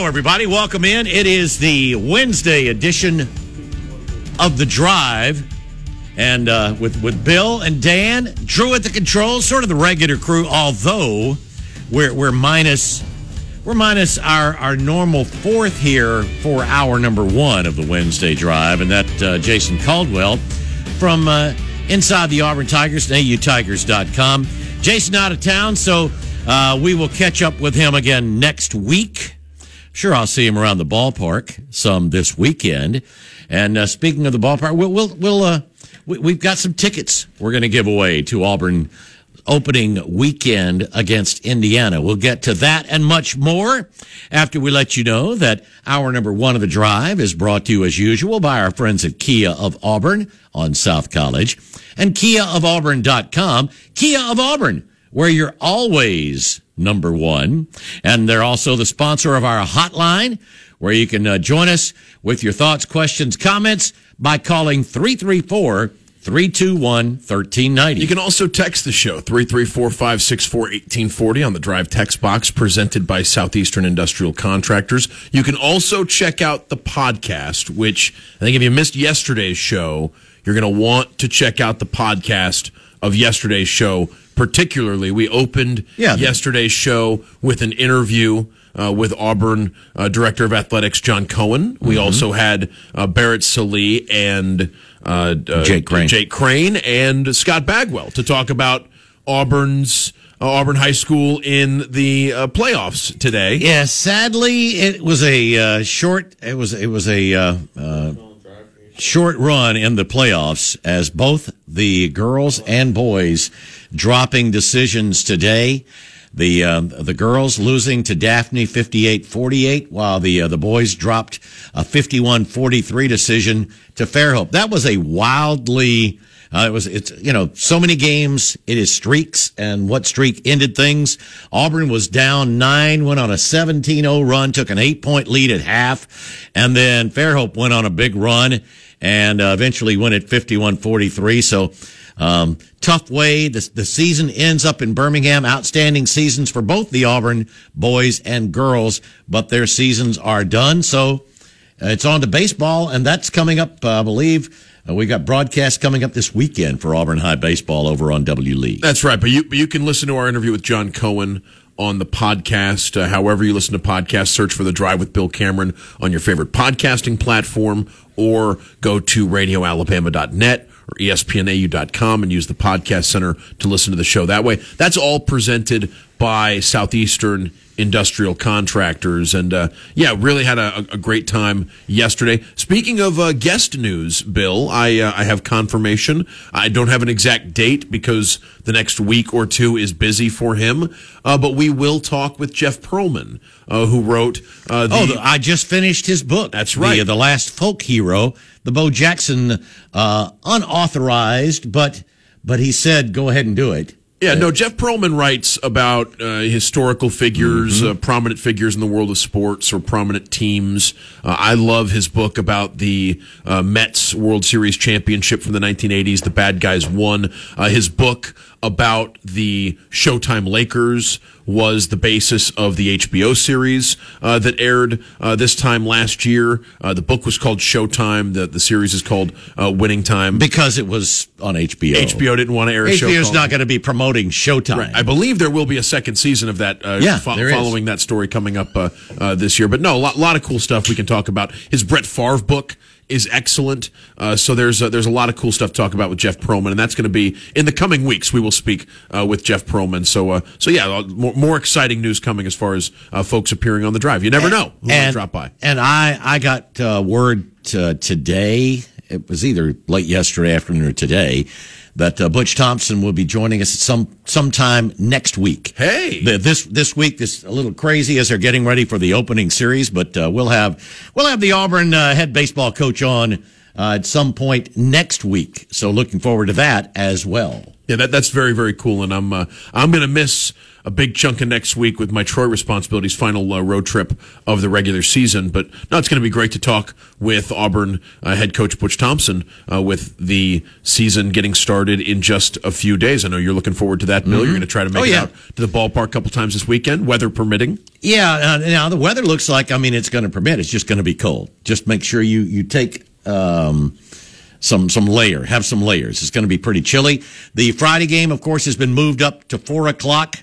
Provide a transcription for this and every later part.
Hello, everybody. Welcome in. It is the Wednesday edition of the Drive, and uh, with with Bill and Dan, Drew at the controls, sort of the regular crew. Although we're we're minus we're minus our our normal fourth here for hour number one of the Wednesday Drive, and that uh, Jason Caldwell from uh, inside the Auburn Tigers and AUTigers.com. Jason out of town, so uh, we will catch up with him again next week. Sure, I'll see him around the ballpark some this weekend. And uh, speaking of the ballpark, we'll we'll, we'll uh, we, we've got some tickets we're going to give away to Auburn opening weekend against Indiana. We'll get to that and much more after we let you know that hour number one of the drive is brought to you as usual by our friends at Kia of Auburn on South College and KiaofAuburn.com. Kia of Auburn, where you're always number one. And they're also the sponsor of our hotline, where you can uh, join us with your thoughts, questions, comments by calling 334 321 1390. You can also text the show 334-564-1840 on the Drive text box presented by Southeastern Industrial Contractors. You can also check out the podcast, which I think if you missed yesterday's show, you're going to want to check out the podcast of yesterday's show. Particularly, we opened Yeah. yesterday's show with an interview uh, with Auburn uh, Director of Athletics John Cohen. We Mm-hmm. also had uh, Barrett Sallee and uh, uh, Jake Crane. Jake Crane and Scott Bagwell to talk about Auburn's uh, Auburn High School in the uh, playoffs today. Yeah, sadly, it was a uh, short. It was it was a uh, uh, short run in the playoffs as both the girls and boys dropping decisions today. The uh, the girls losing to Daphne 58-48, while the uh, the boys dropped a 51-43 decision to Fairhope. That was a wildly uh, it was, it's, you know, so many games. It is streaks and what streak ended things. Auburn was down nine, went on a 17-0 run, took an eight point lead at half. And then Fairhope went on a big run and uh, eventually went at 51-43. So, um, tough way. The, the season ends up in Birmingham. Outstanding seasons for both the Auburn boys and girls, but their seasons are done. So, uh, it's on to baseball, and that's coming up, uh, I believe. Uh, we got broadcast coming up this weekend for Auburn High baseball over on W League. That's right. But you you can listen to our interview with John Cohen on the podcast. Uh, however you listen to podcasts, search for the Drive with Bill Cameron on your favorite podcasting platform, or go to radioalabama.net or espnau.com and use the podcast center to listen to the show that way. That's all presented by Southeastern Industrial Contractors. And uh, yeah, really had a, a great time yesterday. Speaking of uh, guest news, Bill, I, uh, I have confirmation. I don't have an exact date because the next week or two is busy for him. Uh, but we will talk with Jeff Pearlman, uh, who wrote uh, the. Oh, the, I just finished his book. That's The- right. The, Last Folk Hero, the Bo Jackson, uh, unauthorized, but but he said go ahead and do it. Yeah, no, Jeff Pearlman writes about uh, historical figures, uh, prominent figures in the world of sports or prominent teams. Uh, I love his book about the uh, Mets World Series championship from the 1980s. The bad guys won. Uh, his book about the Showtime Lakers was the basis of the HBO series uh, that aired uh, this time last year. Uh, the book was called Showtime. The, the series is called uh, Winning Time. Because it was on HBO. HBO didn't want to air a show. HBO's not going to be promoting Showtime. Right. I believe there will be a second season of that. Uh, Yeah, fo- there is. following that story coming up uh, uh, this year. But no, a lot, lot of cool stuff we can talk about. His Brett Favre book is excellent. Uh, so there's uh, there's a lot of cool stuff to talk about with Jeff Pearlman, and that's going to be in the coming weeks. We will speak uh, with Jeff Pearlman. So uh, so yeah, uh, more, more exciting news coming as far as uh, folks appearing on the drive. You never know who might and, drop by. And I, I got uh, word uh, today, it was either late yesterday afternoon or today, that uh, Butch Thompson will be joining us some sometime next week. Hey. The- this this week is a little crazy as they're getting ready for the opening series, but uh, we'll have we'll have the Auburn uh, head baseball coach on uh, at some point next week. So looking forward to that as well. Yeah, that, that's very very cool, and I'm uh, I'm going to miss a big chunk of next week with my Troy responsibilities, final uh, road trip of the regular season. But no, it's going to be great to talk with Auburn uh, head coach Butch Thompson uh, with the season getting started in just a few days. I know you're looking forward to that, Bill. You're going to try to make Oh, it out to the ballpark a couple times this weekend, weather permitting. Yeah, uh, now the weather looks like I mean it's going to permit. It's just going to be cold. Just make sure you you take um, some some layer, have some layers. It's going to be pretty chilly. The Friday game, of course, has been moved up to four o'clock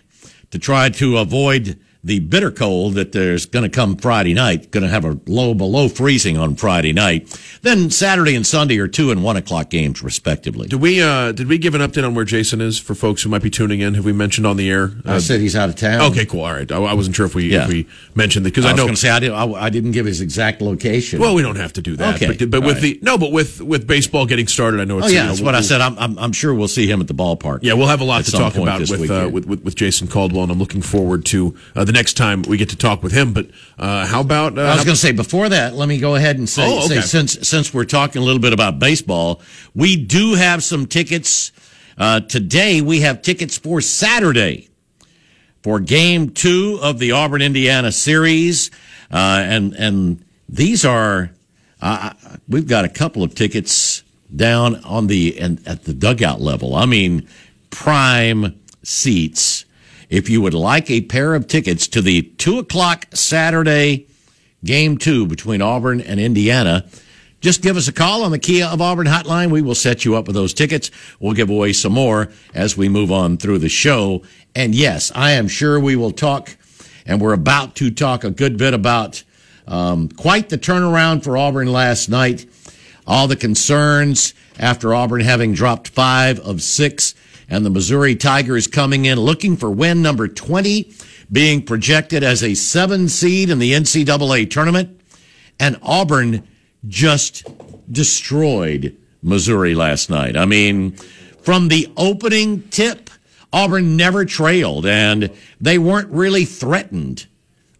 to try to avoid the bitter cold that there's going to come Friday night. Going to have a low below freezing on Friday night. Then Saturday and Sunday are two and one o'clock games respectively. Did we uh, did we give an update on where Jason is for folks who might be tuning in? Have we mentioned on the air? I Uh, said he's out of town. okay, cool. All right. I, I wasn't sure if we Yeah. if we mentioned that because I I, know going to say I, did, I, I didn't give his exact location. Well, we don't have to do that. Okay. But, but with right. the no, but with with baseball getting started, I know it's oh you yeah, know, that's what I said. I'm, I'm I'm sure we'll see him at the ballpark. Yeah, we'll have a lot to talk about with, uh, with with with Jason Caldwell, and I'm looking forward to uh, the next time we get to talk with him. But uh, how about? Uh, I was going to say before that, let me go ahead and say, Oh, okay. say since since we're talking a little bit about baseball, we do have some tickets uh, today. We have tickets for Saturday for Game Two of the Auburn Indiana series, uh, and and these are uh, we've got a couple of tickets down on the and at the dugout level. I mean, prime seats. If you would like a pair of tickets to the two o'clock Saturday game two between Auburn and Indiana, just give us a call on the Kia of Auburn hotline. We will set you up with those tickets. We'll give away some more as we move on through the show. And yes, I am sure we will talk, and we're about to talk a good bit about um, quite the turnaround for Auburn last night. All the concerns after Auburn having dropped five of six, and the Missouri Tigers coming in looking for win number 20, being projected as a seven seed in the NCAA tournament. And Auburn just destroyed Missouri last night. I mean, from the opening tip, Auburn never trailed, and they weren't really threatened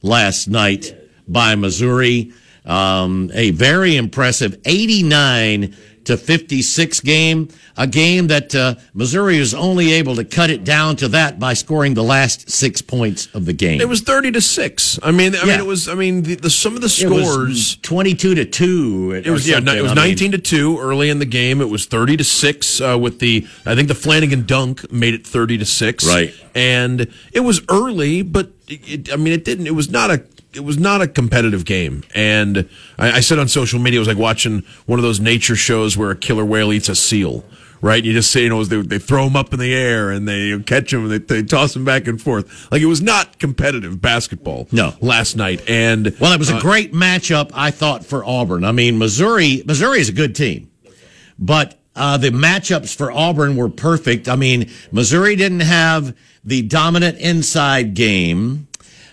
last night by Missouri. Um, a very impressive 89 to 56 game, a game that uh, Missouri was only able to cut it down to that by scoring the last six points of the game. It was thirty to six. I mean, I mean, it was. I mean, the, the some of the It was scores. 22 to 2. It was yeah, it was nineteen to two early in the game. It was thirty to six uh, with the I think the Flanigan dunk made it thirty to six. Right. and it was early, but it, I mean, it didn't. It was not a. It was not a competitive game, and I, I said on social media it was like watching one of those nature shows where a killer whale eats a seal. Right, you just say you know they, they throw them up in the air and they catch them and they, they toss them back and forth. Like it was not competitive basketball. No. last night and Well, it was a uh, great matchup, I thought, for Auburn. I mean, Missouri, Missouri is a good team, but uh, the matchups for Auburn were perfect. I mean, Missouri didn't have the dominant inside game.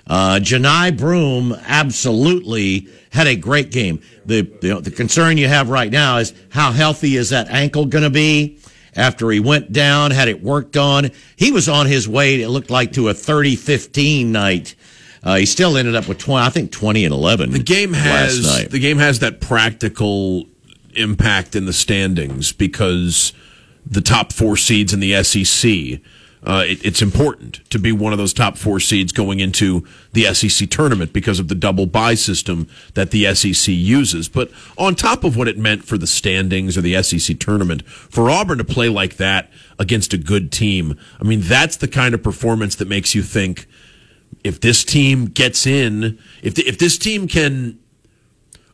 Uh, Johni Broome absolutely had a great game. The, the the concern you have right now is how healthy is that ankle going to be after he went down, had it worked on. He was on his way, it looked like, to a 30-15 night. Uh, he still ended up with 20, I think 20 and 11. the game last has night. the game has that practical impact in the standings because the top four seeds in the SEC. Uh, it, it's important to be one of those top four seeds going into the SEC tournament because of the double bye system that the SEC uses. But on top of what it meant for the standings or the SEC tournament, for Auburn to play like that against a good team, I mean, that's the kind of performance that makes you think if this team gets in, if if this team can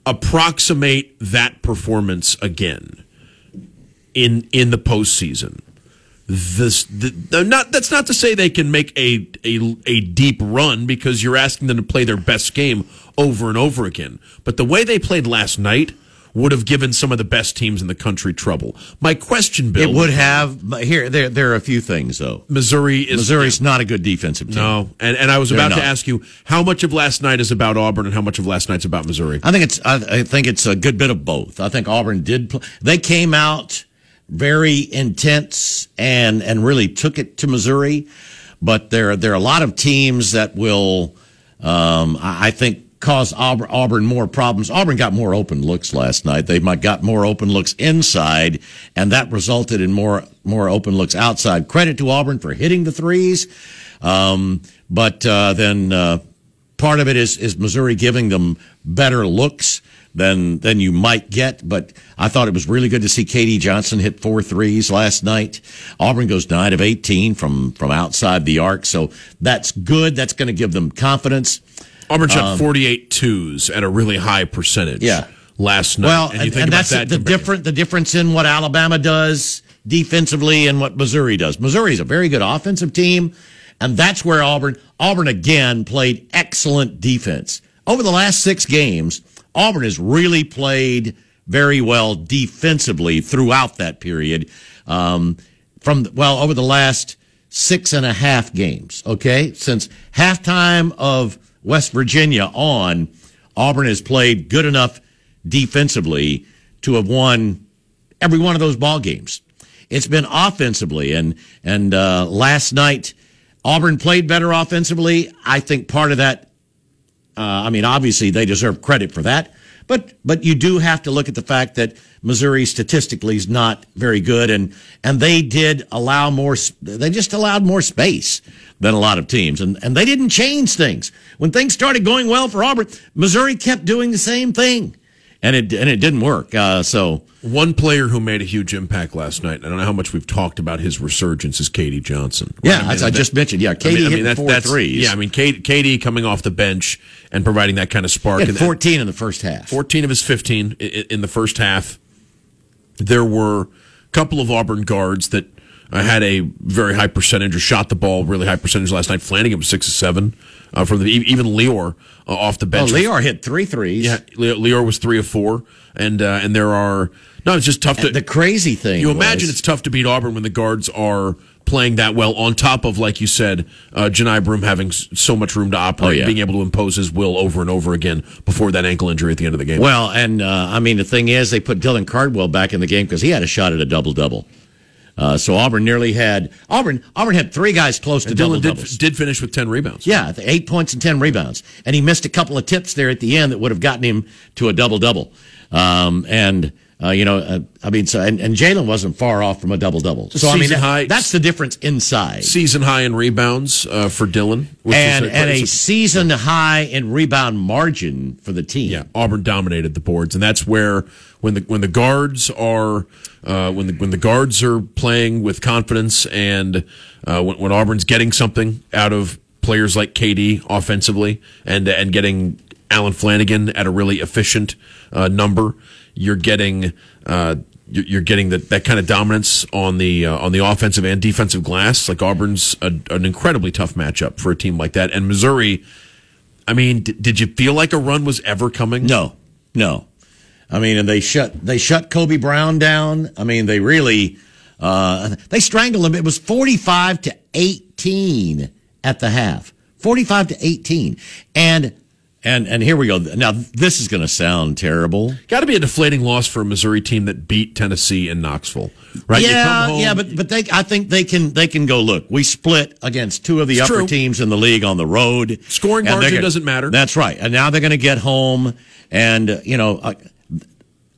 approximate that performance again in in the postseason, this the, not that's not to say they can make a, a a deep run because you're asking them to play their best game over and over again. But the way they played last night would have given some of the best teams in the country trouble. My question, Bill, It would have. Here, there, there are a few things though. Missouri is Missouri's not a good defensive team. no, and and I was They're about to ask you how much of last night is about Auburn and how much of last night's about Missouri. I think it's. I, I think it's a good bit of both. I think Auburn did. Pl- they came out very intense and and really took it to Missouri. But there there are a lot of teams that will, um, I think, cause Auburn, Auburn more problems. Auburn got more open looks last night. They might got more open looks inside, and that resulted in more more open looks outside. Credit to Auburn for hitting the threes, um, but uh, then uh, part of it is is Missouri giving them better looks than than you might get. But I thought it was really good to see KD Johnson hit four threes last night. Auburn goes nine of eighteen from from outside the arc, so that's good. That's going to give them confidence. Auburn shot 48 twos at a really high percentage. Um, Yeah. Last night. Well, and, and about that's that the compared- different the difference in what Alabama does defensively and what Missouri does. Missouri is a very good offensive team, and that's where Auburn Auburn again played excellent defense over the last six games. Auburn has really played very well defensively throughout that period. Um, from well over the last six and a half games. Okay, since halftime of West Virginia on, Auburn has played good enough defensively to have won every one of those ball games. It's been offensively, and and uh, last night Auburn played better offensively. I think part of that. Uh, I mean, obviously they deserve credit for that, but but you do have to look at the fact that Missouri statistically is not very good, and and they did allow more. They just allowed more space than a lot of teams, and and they didn't change things when things started going well for Auburn. Missouri kept doing the same thing, and it and it didn't work. Uh, so One player who made a huge impact last night, I don't know how much we've talked about his resurgence, is KD Johnson. Right? yeah, as I that- just mentioned, yeah, I KD mean- I mean, that- four that's- threes. Yeah, I mean, KD, KD coming off the bench and providing that kind of spark. He had And- 14 in the first half. 14 of his 15 i- i- in the first half. There were a couple of Auburn guards that uh, had a very high percentage or shot the ball really high percentage last night. Flanigan was six of seven uh, from the even Lior uh, off the Oh, bench. Lior hit three threes. yeah, Le- Lior was three of four, and uh, and there are no. It's just tough to. The crazy thing you imagine it's tough to beat Auburn when the guards are playing that well. On top of, like you said, uh, Johni Broome having so much room to operate, Oh, yeah. being able to impose his will over and over again before that ankle injury at the end of the game. Well, and uh, I mean, the thing is, they put Dylan Cardwell back in the game because he had a shot at a double double. Uh, so Auburn nearly had Auburn. Auburn had three guys close to double Dylan did, doubles. did finish with 10 rebounds. Yeah, eight points and ten rebounds, and he missed a couple of tips there at the end that would have gotten him to a double double. Um, and uh, you know, uh, I mean, so and, and Jalen wasn't far off from a double double. So I mean, that- high. that's the difference inside. Season high in rebounds uh, for Dylan. which and is and a season high in rebound margin for the team. Yeah, Auburn dominated the boards, and that's where when the when the guards are uh, when the when the guards are playing with confidence, and uh, when, when Auburn's getting something out of players like KD offensively, and and getting Allen Flanigan at a really efficient uh, number, you're getting. Uh, you're getting that, that kind of dominance on the uh, on the offensive and defensive glass. Like Auburn's a, an incredibly tough matchup for a team like that, and Missouri. I mean, d- did you feel like a run was ever coming? No, no. I mean, and they shut they shut Kobe Brown down. I mean, they really uh, they strangled him. It was forty five to eighteen at the half. Forty five to eighteen, and and and here we go. Now this is going to sound terrible. Got to be a deflating loss for a Missouri team that beat Tennessee in Knoxville, right? Yeah, home- yeah, but but they, I think they can they can go. Look, we split against two of the upper true. teams in the league on the road. Scoring margin gonna- doesn't matter. That's right. And now they're going to get home, and uh, you know, uh,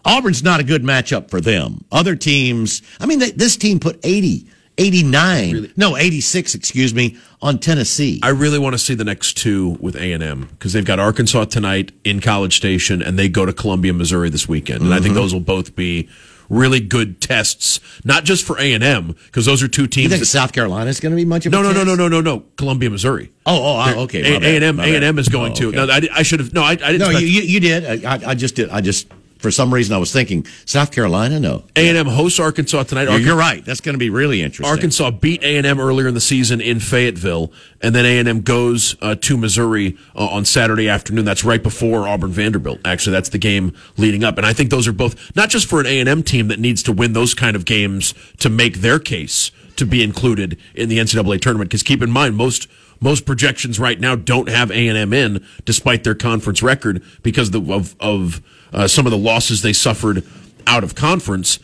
Auburn's not a good matchup for them. Other teams, I mean, they, this team put 80, 89, no, eighty six, excuse me, on Tennessee. I really want to see the next two with A and M because they've got Arkansas tonight in College Station, and they go to Columbia, Missouri this weekend, and I Mm-hmm. think those will both be really good tests, not just for A and M because those are two teams. you think that- South is going to be much of no, a no, no, no, no, no, no, Columbia, Missouri. Oh, oh, okay. my A&M, A and M is going Oh, to. No, I, I should have. No, I, I didn't. No, expect- you, you did. I, I just did. I just, for some reason, I was thinking South Carolina. No, A and M hosts Arkansas tonight. You're, you're right. That's going to be really interesting. Arkansas beat A and M earlier in the season in Fayetteville, and then A and M goes uh, to Missouri uh, on Saturday afternoon. That's right before Auburn Vanderbilt. Actually, that's the game leading up, and I think those are both not just for an A and M team that needs to win those kind of games to make their case to be included in the NCAA tournament. Because keep in mind, most most projections right now don't have A and M in, despite their conference record, because the, of of uh, some of the losses they suffered out of conference.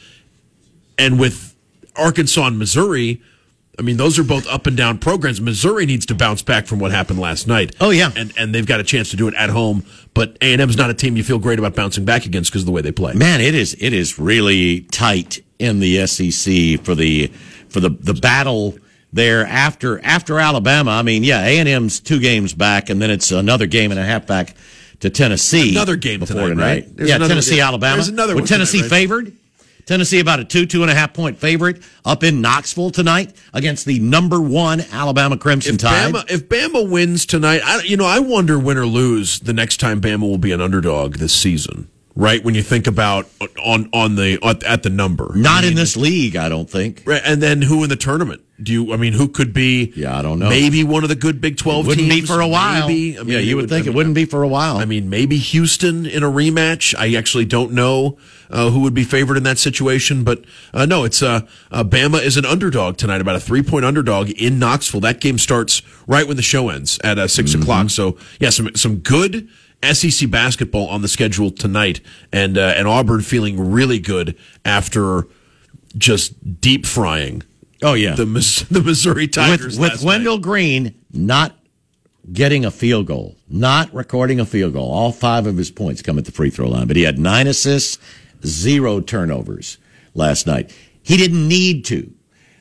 and with Arkansas and Missouri, I mean, those are both up and down programs. Missouri needs to bounce back from what happened last night. Oh, yeah. and and they've got a chance to do it at home. But A and M's not a team you feel great about bouncing back against because of the way they play. Man, it is it is really tight in the SEC for the for the the battle there after after Alabama. I mean, yeah, A and M's two games back, and then it's another game and a half back to Tennessee. Another game before tonight, right? There's yeah, Tennessee, Alabama. there's another With one tonight, Tennessee right? favored. Tennessee about a two two and a half point favorite up in Knoxville tonight against the number one Alabama Crimson If Tide. Bama, if Bama wins tonight, I, you know, I wonder win or lose the next time Bama will be an underdog this season. Right when you think about on on the at, at the number, Not in this league, I don't think. Right, and then who in the tournament? Do you? I mean, who could be? Yeah, I don't know. Maybe one of the good Big Twelve Wouldn't teams. be for a while. Maybe. I mean, yeah, you would think I it wouldn't be for a while. I mean, maybe Houston in a rematch. I actually don't know uh, who would be favored in that situation, but uh, no, it's uh, uh, Bama is an underdog tonight, about a three point underdog in Knoxville. That game starts right when the show ends at uh, 6 Mm-hmm. o'clock. So yeah, some some good. SEC basketball on the schedule tonight, and uh, and Auburn feeling really good after just deep frying oh yeah, the the Missouri Tigers with, with Wendell night. Green not getting a field goal, not recording a field goal. All five of his points come at the free throw line, but he had nine assists, zero turnovers last night. He didn't need to.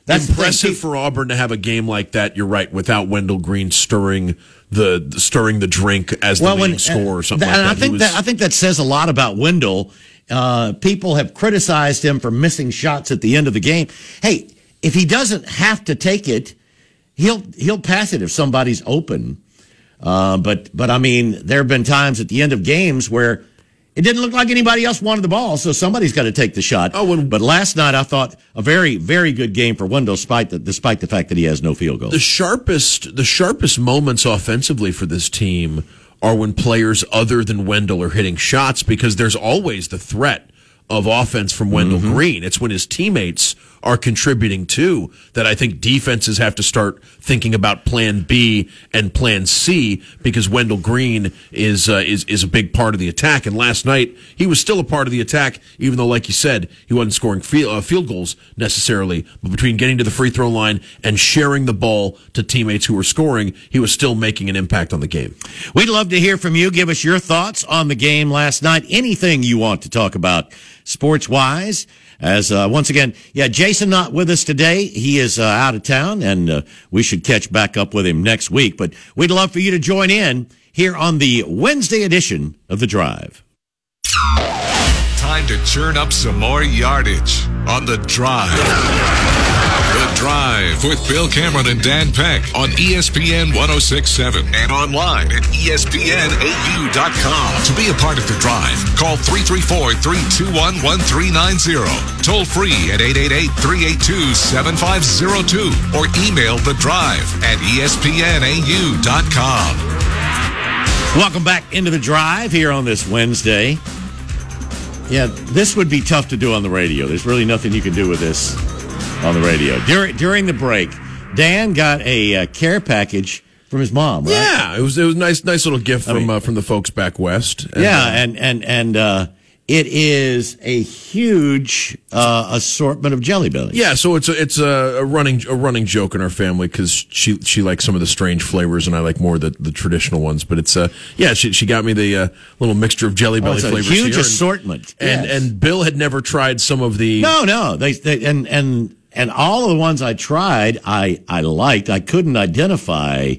That's impressive for Auburn to have a game like that. You're right, without Wendell Green stirring the stirring the drink as the leading scorer or something like I that. He think was- that I think that says a lot about Wendell. Uh, people have criticized him for missing shots at the end of the game. Hey, if he doesn't have to take it, he'll he'll pass it if somebody's open. Uh, but but I mean, there have been times at the end of games where it didn't look like anybody else wanted the ball, so somebody's got to take the shot. Oh, when- but last night I thought a very very good game for Wendell, despite the, despite the fact that he has no field goals. the sharpest the sharpest moments offensively for this team are when players other than Wendell are hitting shots because there's always the threat of offense from Wendell Mm-hmm. Green. It's when his teammates are contributing too that I think defenses have to start thinking about plan B and plan C because Wendell Green is uh, is is a big part of the attack and last night he was still a part of the attack even though like you said he wasn't scoring field, uh, field goals necessarily but between getting to the free throw line and sharing the ball to teammates who were scoring he was still making an impact on the game. We'd love to hear from you. Give us your thoughts on the game last night. Anything you want to talk about sports wise. As uh, once again, yeah, Jason not with us today. He is uh, out of town, and uh, we should catch back up with him next week. But we'd love for you to join in here on the Wednesday edition of the Drive. Time to churn up some more yardage on the drive. Drive with Bill Cameron and Dan Peck on ESPN 1067 and online at ESPNAU.com. To be a part of the Drive, call 334 321 1390. Toll free at 888 382 7502 or email the Drive at ESPNAU.com. Welcome back into the Drive here on this Wednesday. Yeah, this would be tough to do on the radio. There's really nothing you can do with this on the radio. During during the break, Dan got a uh, care package from his mom, right? Yeah, it was it was a nice nice little gift from mean- uh, from the folks back west. And, Yeah, uh, and and and uh, it is a huge uh, assortment of Jelly Bellies. Yeah, so it's a, it's a, a running a running joke in our family because she she likes some of the strange flavors and I like more the, the traditional ones. But it's uh yeah she she got me the uh, little mixture of Jelly Oh, Belly it's a flavors huge and- assortment. And Yes. and Bill had never tried some of the No, no. They, they and and and all of the ones I tried, I I liked. I couldn't identify.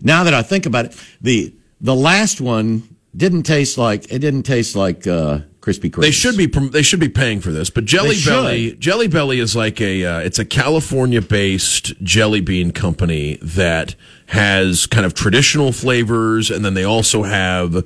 Now that I think about it, the the last one didn't taste like it didn't taste like uh, Krispy Kreme. They should be they should be paying for this, but Jelly. Belly Jelly Belly is like a uh, it's a California based jelly bean company that has kind of traditional flavors, and then they also have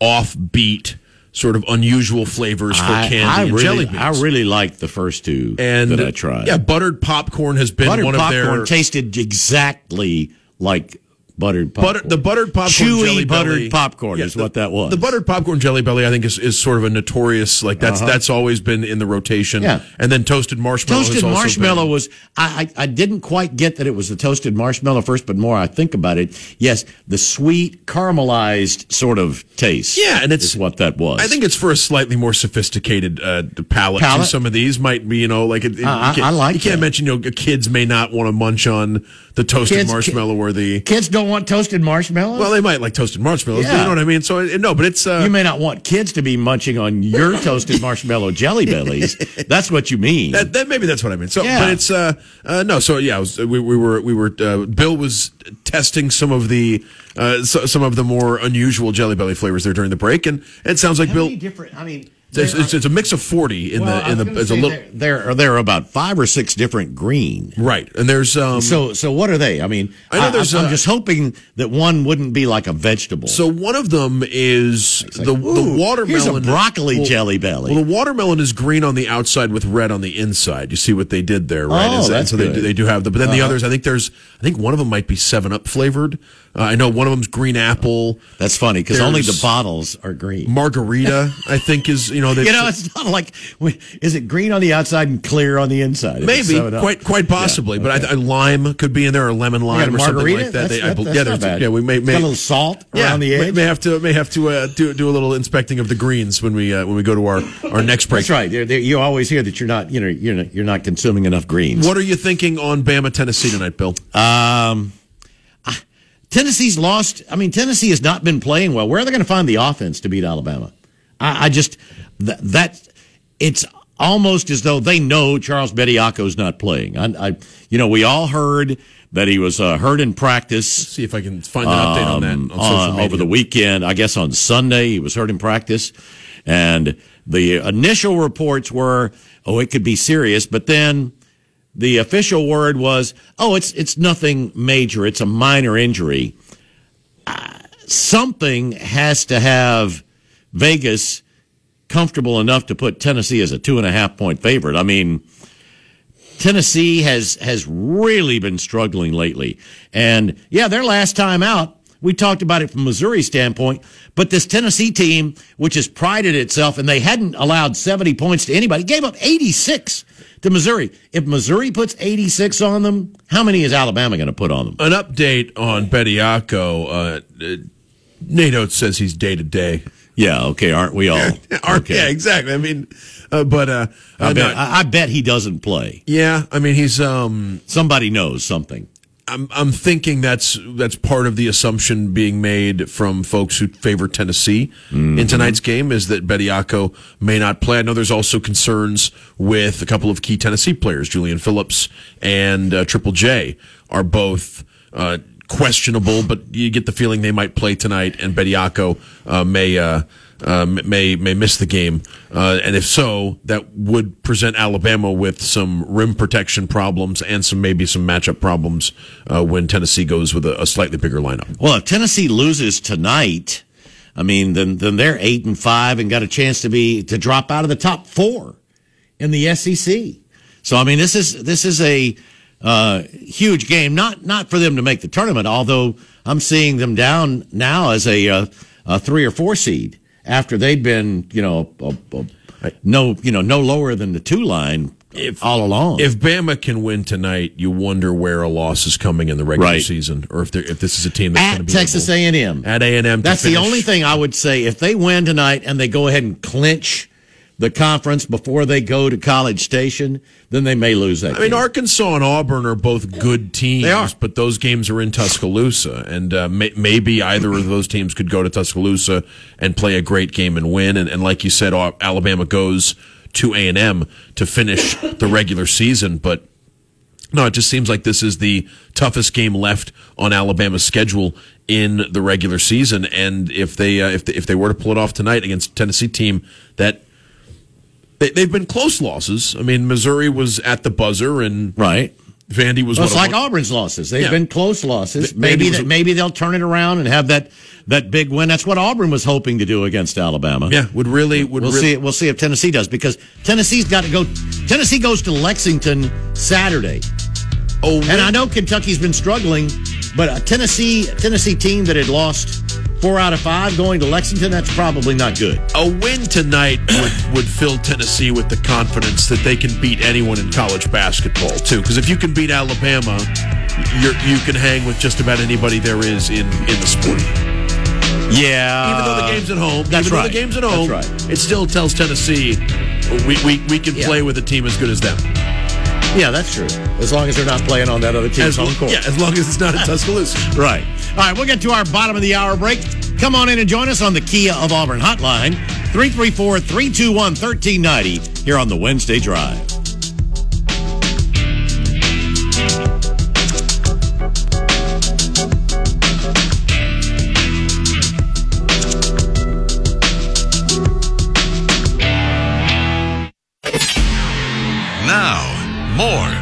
offbeat sort of unusual flavors for I, candy I and really, jelly beans. I really liked the first two and that I tried. Yeah, buttered popcorn has been buttered one popcorn of their tasted exactly like buttered popcorn. Butter, the buttered popcorn, chewy jelly buttered belly. popcorn Yeah, is the- what that was. The buttered popcorn jelly belly, I think, is, is sort of a notorious like that's that's always been in the rotation. Uh-huh. Yeah. and then toasted marshmallow. toasted marshmallow been- was I, I I didn't quite get that it was the toasted marshmallow first, but more I think about it, yes, the sweet caramelized sort of taste. Yeah, and it's- is what that was. I think it's for a slightly more sophisticated uh, palate. Palate? Some of these might be, you know, like it, it- I- I like You can't mention, you know, kids may not want to munch on the toasted Kids- marshmallow or the. kids don't want toasted marshmallows. Well, they might like toasted marshmallows. Yeah. You know what I mean? So no, but it's uh, you may not want kids to be munching on your toasted marshmallow jelly bellies. That's what you mean. That, that maybe that's what I mean. So, Yeah. but it's uh, uh no. So yeah, was, we, we were we were uh, Bill was testing some of the uh so, some of the more unusual Jelly Belly flavors there during the break, and it sounds like How Bill. different? I mean, It's, it's, it's a mix of forty in well, the in the it's a little there, are there are about five or six different green. right, and there's um. So so what are they? I mean, I know there's I'm a- just hoping that one wouldn't be like a vegetable. So one of them is the Ooh, the watermelon. Here's a broccoli jelly belly. Well, the watermelon is green on the outside with red on the inside. You see what they did there, right? Oh, Is- that's so they good. do, they do have the. But then the Uh-huh. others, I think there's, I think one of them might be Seven Up flavored. Uh, I know one of them's green apple. That's funny because only the bottles are green. Margarita, I think is you know You know, it's not like is it green on the outside and clear on the inside? Maybe quite quite possibly, Yeah, but. I, I, lime could be in there or lemon You got a lime or something like that. That's, They- that- that's yeah, not there's bad. yeah we may, may a little salt yeah, around the edge. may have to may have to uh, do do a little inspecting of the greens when we uh, when we go to our our next break. That's right. There- there- you always hear that you're not, you know, you're not, you're not consuming enough greens. What are you thinking on Bama Tennessee tonight, Bill? Um, I- Tennessee's lost. I mean, Tennessee has not been playing well. Where are they going to find the offense to beat Alabama? I, I just that, that it's almost as though they know Charles Bediako's not playing. I, I you know, we all heard that he was uh, hurt in practice. See if I can find an update on that on um, social uh, media. over the weekend. I guess on Sunday he was hurt in practice, and the initial reports were, oh, it could be serious, but then the official word was, oh, it's it's nothing major. It's a minor injury. Uh, something has to have Vegas comfortable enough to put Tennessee as a two and a half point favorite. I mean. Tennessee has has really been struggling lately. And yeah, their last time out, we talked about it from Missouri standpoint, but this Tennessee team, which has prided itself and they hadn't allowed 70 points to anybody, gave up 86 to Missouri. If Missouri puts 86 on them, how many is Alabama going to put on them? An update on Bediako. Uh, uh, Nate Oats says he's day to day. Yeah, okay, aren't we all? Aren't- Okay. Yeah, exactly. I mean, uh, but uh, I bet I, I bet he doesn't play. yeah, I mean, he's. Um, Somebody knows something. I'm I'm thinking that's that's part of the assumption being made from folks who favor Tennessee Mm-hmm. in tonight's game is that Bediako may not play. I know there's also concerns with a couple of key Tennessee players, Julian Phillips and uh, Triple J, are both. Uh, questionable, but you get the feeling they might play tonight, and Bediako uh, may uh, uh, may may miss the game. Uh, and if so, that would present Alabama with some rim protection problems and some maybe some matchup problems uh, when Tennessee goes with a, a slightly bigger lineup. Well, if Tennessee loses tonight, I mean, then then they're eight and five and got a chance to be to drop out of the top four in the SEC. So I mean, this is this is a uh, huge game. Not not for them to make the tournament, although I'm seeing them down now as a, uh, a three or four seed after they'd been, you know, a, a, no, you know, no lower than the two line all along. If Bama can win tonight, you wonder where a loss is coming in the regular Right. season, or if if this is a team that's going to at be Texas A&M. at A and M. That's the only thing I would say. If they win tonight and they go ahead and clinch the conference before they go to College Station, then they may lose that. I mean. Arkansas and Auburn are both good teams, They are. but those games are in Tuscaloosa, and uh, may, maybe either of those teams could go to Tuscaloosa and play a great game and win. And, and like you said, Alabama goes to A and M to finish the regular season, but. No, it just seems like this is the toughest game left on Alabama's schedule in the regular season, and if they uh, if they, if they were to pull it off tonight against a Tennessee team that they, they've been close losses. I mean, Missouri was at the buzzer, and right. Vandy was Well, it's like one- Auburn's losses. They've Yeah. been close losses. Maybe that, a- maybe they'll turn it around and have that that big win. That's what Auburn was hoping to do against Alabama. Yeah, would really would We'll really, see. We'll see if Tennessee does because Tennessee's got to go. Tennessee goes to Lexington Saturday. Oh, And I know Kentucky's been struggling, but a Tennessee Tennessee team that had lost four out of five going to Lexington, that's probably not good. A win tonight would, would fill Tennessee with the confidence that they can beat anyone in college basketball too. Because if you can beat Alabama, you're, you can hang with just about anybody there is in in the sport. Yeah, even though the game's at home, that's even right. though the game's at home, right. it still tells Tennessee we, we, we can Yeah. play with a team as good as them. Yeah, that's true. As long as they're not playing on that other team's home court. yeah, as long as it's not in Tuscaloosa. Right. All right, we'll get to our bottom of the hour break. Come on in and join us on the Kia of Auburn hotline, 334 321 1390, here on the Wednesday Drive.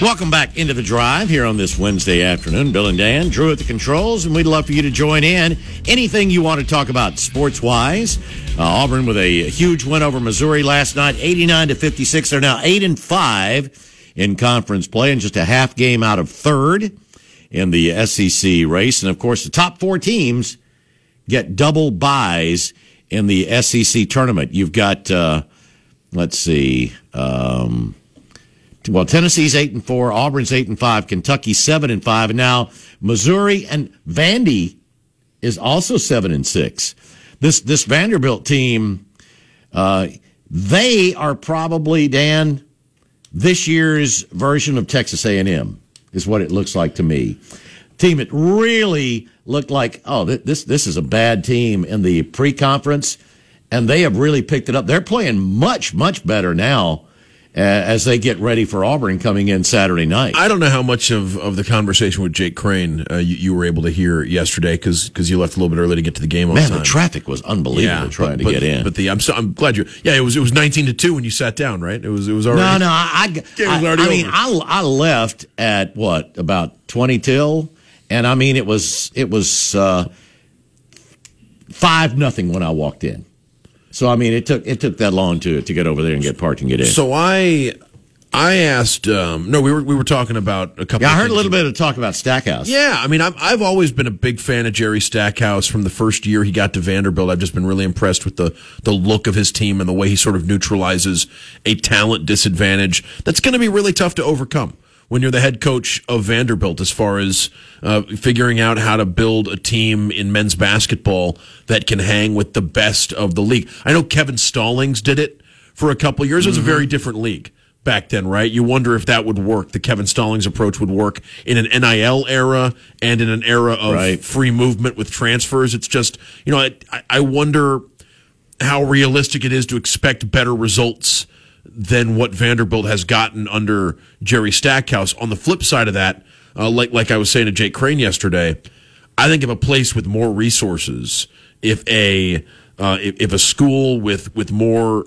Welcome back into the drive here on this Wednesday afternoon. Bill and Dan, Drew at the controls, and we'd love for you to join in. Anything you want to talk about sports wise. Uh, Auburn with a huge win over Missouri last night, 89 to 56. They're now 8 and 5 in conference play and just a half game out of third in the SEC race. And of course, the top four teams get double byes in the SEC tournament. You've got, uh, let's see, um, well, Tennessee's eight and four, Auburn's eight and five, Kentucky seven and five, and now Missouri and Vandy is also seven and six. This this Vanderbilt team, uh, they are probably Dan this year's version of Texas A and M is what it looks like to me. Team it really looked like oh th- this this is a bad team in the pre conference, and they have really picked it up. They're playing much much better now as they get ready for Auburn coming in Saturday night. I don't know how much of, of the conversation with Jake Crane uh, you, you were able to hear yesterday because you left a little bit early to get to the game Man, time. the traffic was unbelievable trying but, to but- get in. But the I'm so, I'm glad you. Yeah, it was it was 19 to two when you sat down, right? It was it was already. No, no, I, I, I, mean. I, I left at what about twenty till, and I mean, it was it was uh, five nothing when I walked in. So I mean, it took it took that long to to get over there and get parked and get in. So I I asked. Um, no, we were we were talking about a couple. yeah, I heard a little bit of talk about Stackhouse. Yeah, I mean, I've, I've always been a big fan of Jerry Stackhouse from the first year he got to Vanderbilt. I've just been really impressed with the, the look of his team and the way he sort of neutralizes a talent disadvantage that's going to be really tough to overcome when you're the head coach of Vanderbilt as far as uh, figuring out how to build a team in men's basketball that can hang with the best of the league. I know Kevin Stallings did it for a couple of years. It was a very different league back then, right? You wonder if that would work. The Kevin Stallings approach would work in an NIL era and in an era of Right. free movement with transfers. It's just, you know, I, I wonder how realistic it is to expect better results than what Vanderbilt has gotten under Jerry Stackhouse. On the flip side of that, uh, like like I was saying to Jake Crane yesterday, I think if a place with more resources, if a uh, if, if a school with with more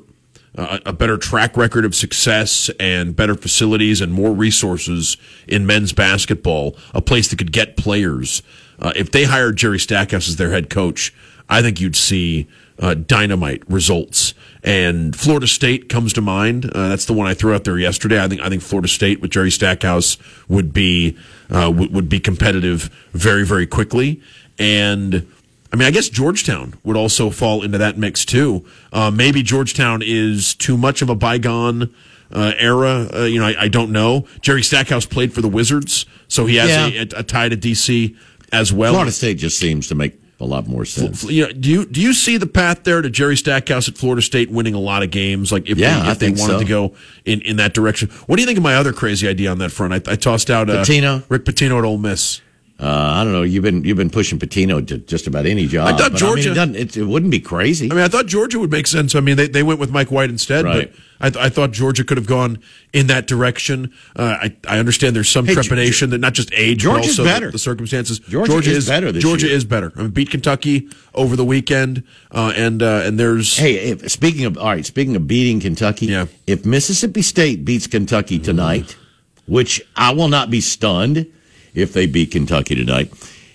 uh, a better track record of success and better facilities and more resources in men's basketball, a place that could get players. Uh, if they hired Jerry Stackhouse as their head coach, I think you'd see uh, dynamite results. And Florida State comes to mind. Uh, that's the one I threw out there yesterday. I think I think Florida State with Jerry Stackhouse would be uh, would, would be competitive very very quickly. And I mean, I guess Georgetown would also fall into that mix too. Uh, maybe Georgetown is too much of a bygone uh, era. Uh, you know, I, I don't know. Jerry Stackhouse played for the Wizards, so he has Yeah. a, a tie to DC as well. Florida State just seems to make a lot more sense. You know, do you do you see the path there to Jerry Stackhouse at Florida State winning a lot of games? Like if Yeah, they, I if they wanted so. to go in, in that direction. What do you think of my other crazy idea on that front? I, I tossed out uh, Pitino? Rick Pitino at Ole Miss. Uh, I don't know. You've been you've been pushing Pitino to just about any job. I thought Georgia- I mean, it, it, it wouldn't be crazy. I mean, I thought Georgia would make sense. I mean, they, they went with Mike White instead, Right. but I, th- I thought Georgia could have gone in that direction. Uh, I, I understand there's some Hey, trepidation that not just age, Georgia's but also better. The, the circumstances. Georgia is better this Georgia year. is better. I mean, beat Kentucky over the weekend, uh, and uh, and there's Hey, if, speaking of all right, speaking of beating Kentucky, Yeah. if Mississippi State beats Kentucky tonight, which I will not be stunned if they beat Kentucky tonight.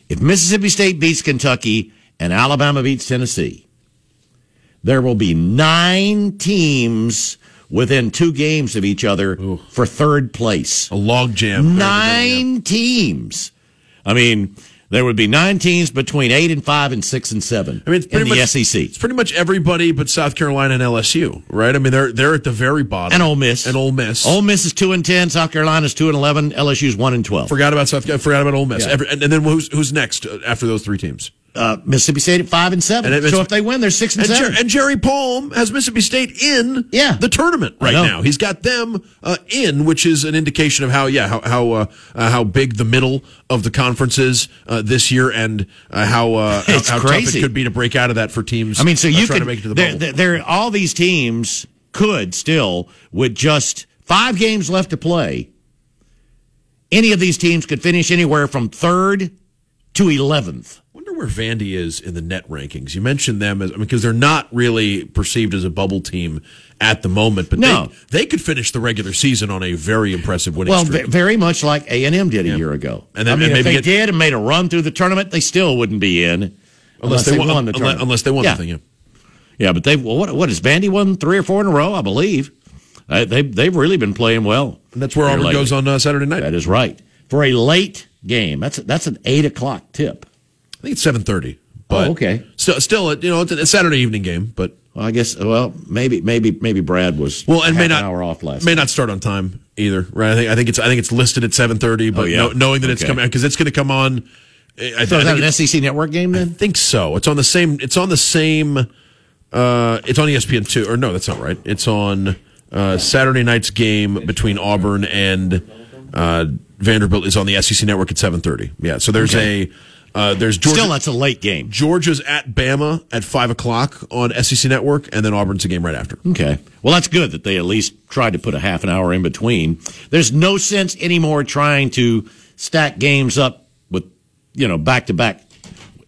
If Mississippi State beats Kentucky and Alabama beats Tennessee, there will be nine teams within two games of each other for third place. a log jam. Nine teams. I mean, there would be nine teams between eight and five and six and seven I mean, it's in pretty the much SEC. It's pretty much everybody but South Carolina and LSU, right? I mean, they're they're at the very bottom. And Ole Miss. And Ole Miss. Ole Miss is two and ten. South Carolina's two and eleven. LSU's one and twelve. Forgot about South. Forgot about Ole Miss. Yeah. Every, and, and then who's who's next after those three teams? Uh, Mississippi State at five and seven. And so if they win, they're six and, And, seven. Jer- and Jerry Palm has Mississippi State in Yeah. the tournament right now. He's got them uh, in, which is an indication of how yeah how how uh, uh, how big the middle of the conference is uh, this year, and uh, how uh, how, how tough it could be to break out of that for teams. I mean, so you could to make it to the there, there- all these teams could still with just five games left to play. Any of these teams could finish anywhere from third to eleventh. Where Vandy is in the net rankings. You mentioned them as I mean, because they're not really perceived as a bubble team at the moment, but No. they, they could finish the regular season on a very impressive winning Well, streak. ve- very much like A and M did a year ago. And then- I mean, and if maybe they get- did and made a run through the tournament, they still wouldn't be in unless, they, won, the tournament. unless they won yeah. the thing. Yeah. Yeah, but they well, what what has Vandy won three or four in a row? I believe uh, they they've really been playing well. And that's where Here Auburn lately. goes on uh, Saturday night. That is right for a late game. That's that's an eight o'clock tip. I think it's seven thirty. But Oh, okay. Still, still, you know, it's a Saturday evening game, but Well, I guess well maybe maybe maybe Brad was well, and may an not hour off last. may night. not start on time either, right? I think I think it's I think it's listed at seven thirty, but Oh, yeah. know- knowing that it's coming because it's going to come on. I, I, So is I that think an SEC network game I then? think so. It's on the same. It's on the same. Uh, it's on ESPN two, or no, that's not right. It's on uh, Saturday night's game between Auburn and uh, Vanderbilt is on the SEC network at seven thirty. Yeah, so there's a uh, there's Georgia. Still, that's a late game. Georgia's at Bama at five o'clock on SEC Network, and then Auburn's a game right after. Okay. Well, that's good that they at least tried to put a half an hour in between. There's no sense anymore trying to stack games up with, you know, back to back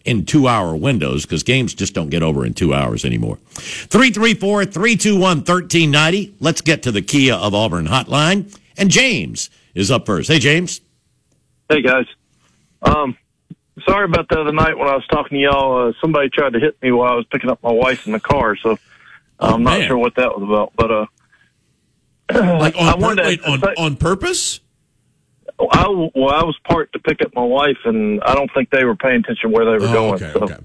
in two hour windows because games just don't get over in two hours anymore. 334 321 1390. Let's get to the Kia of Auburn hotline. And James is up first. Hey, James. Hey guys, um, sorry about the other night when I was talking to y'all. Uh, somebody tried to hit me while I was picking up my wife in the car, so I'm not man. sure what that was about. But uh, Like I on, pur- wanted to on, say- on purpose? I well, I was parked to pick up my wife, and I don't think they were paying attention where they were Oh, going. okay, so, okay.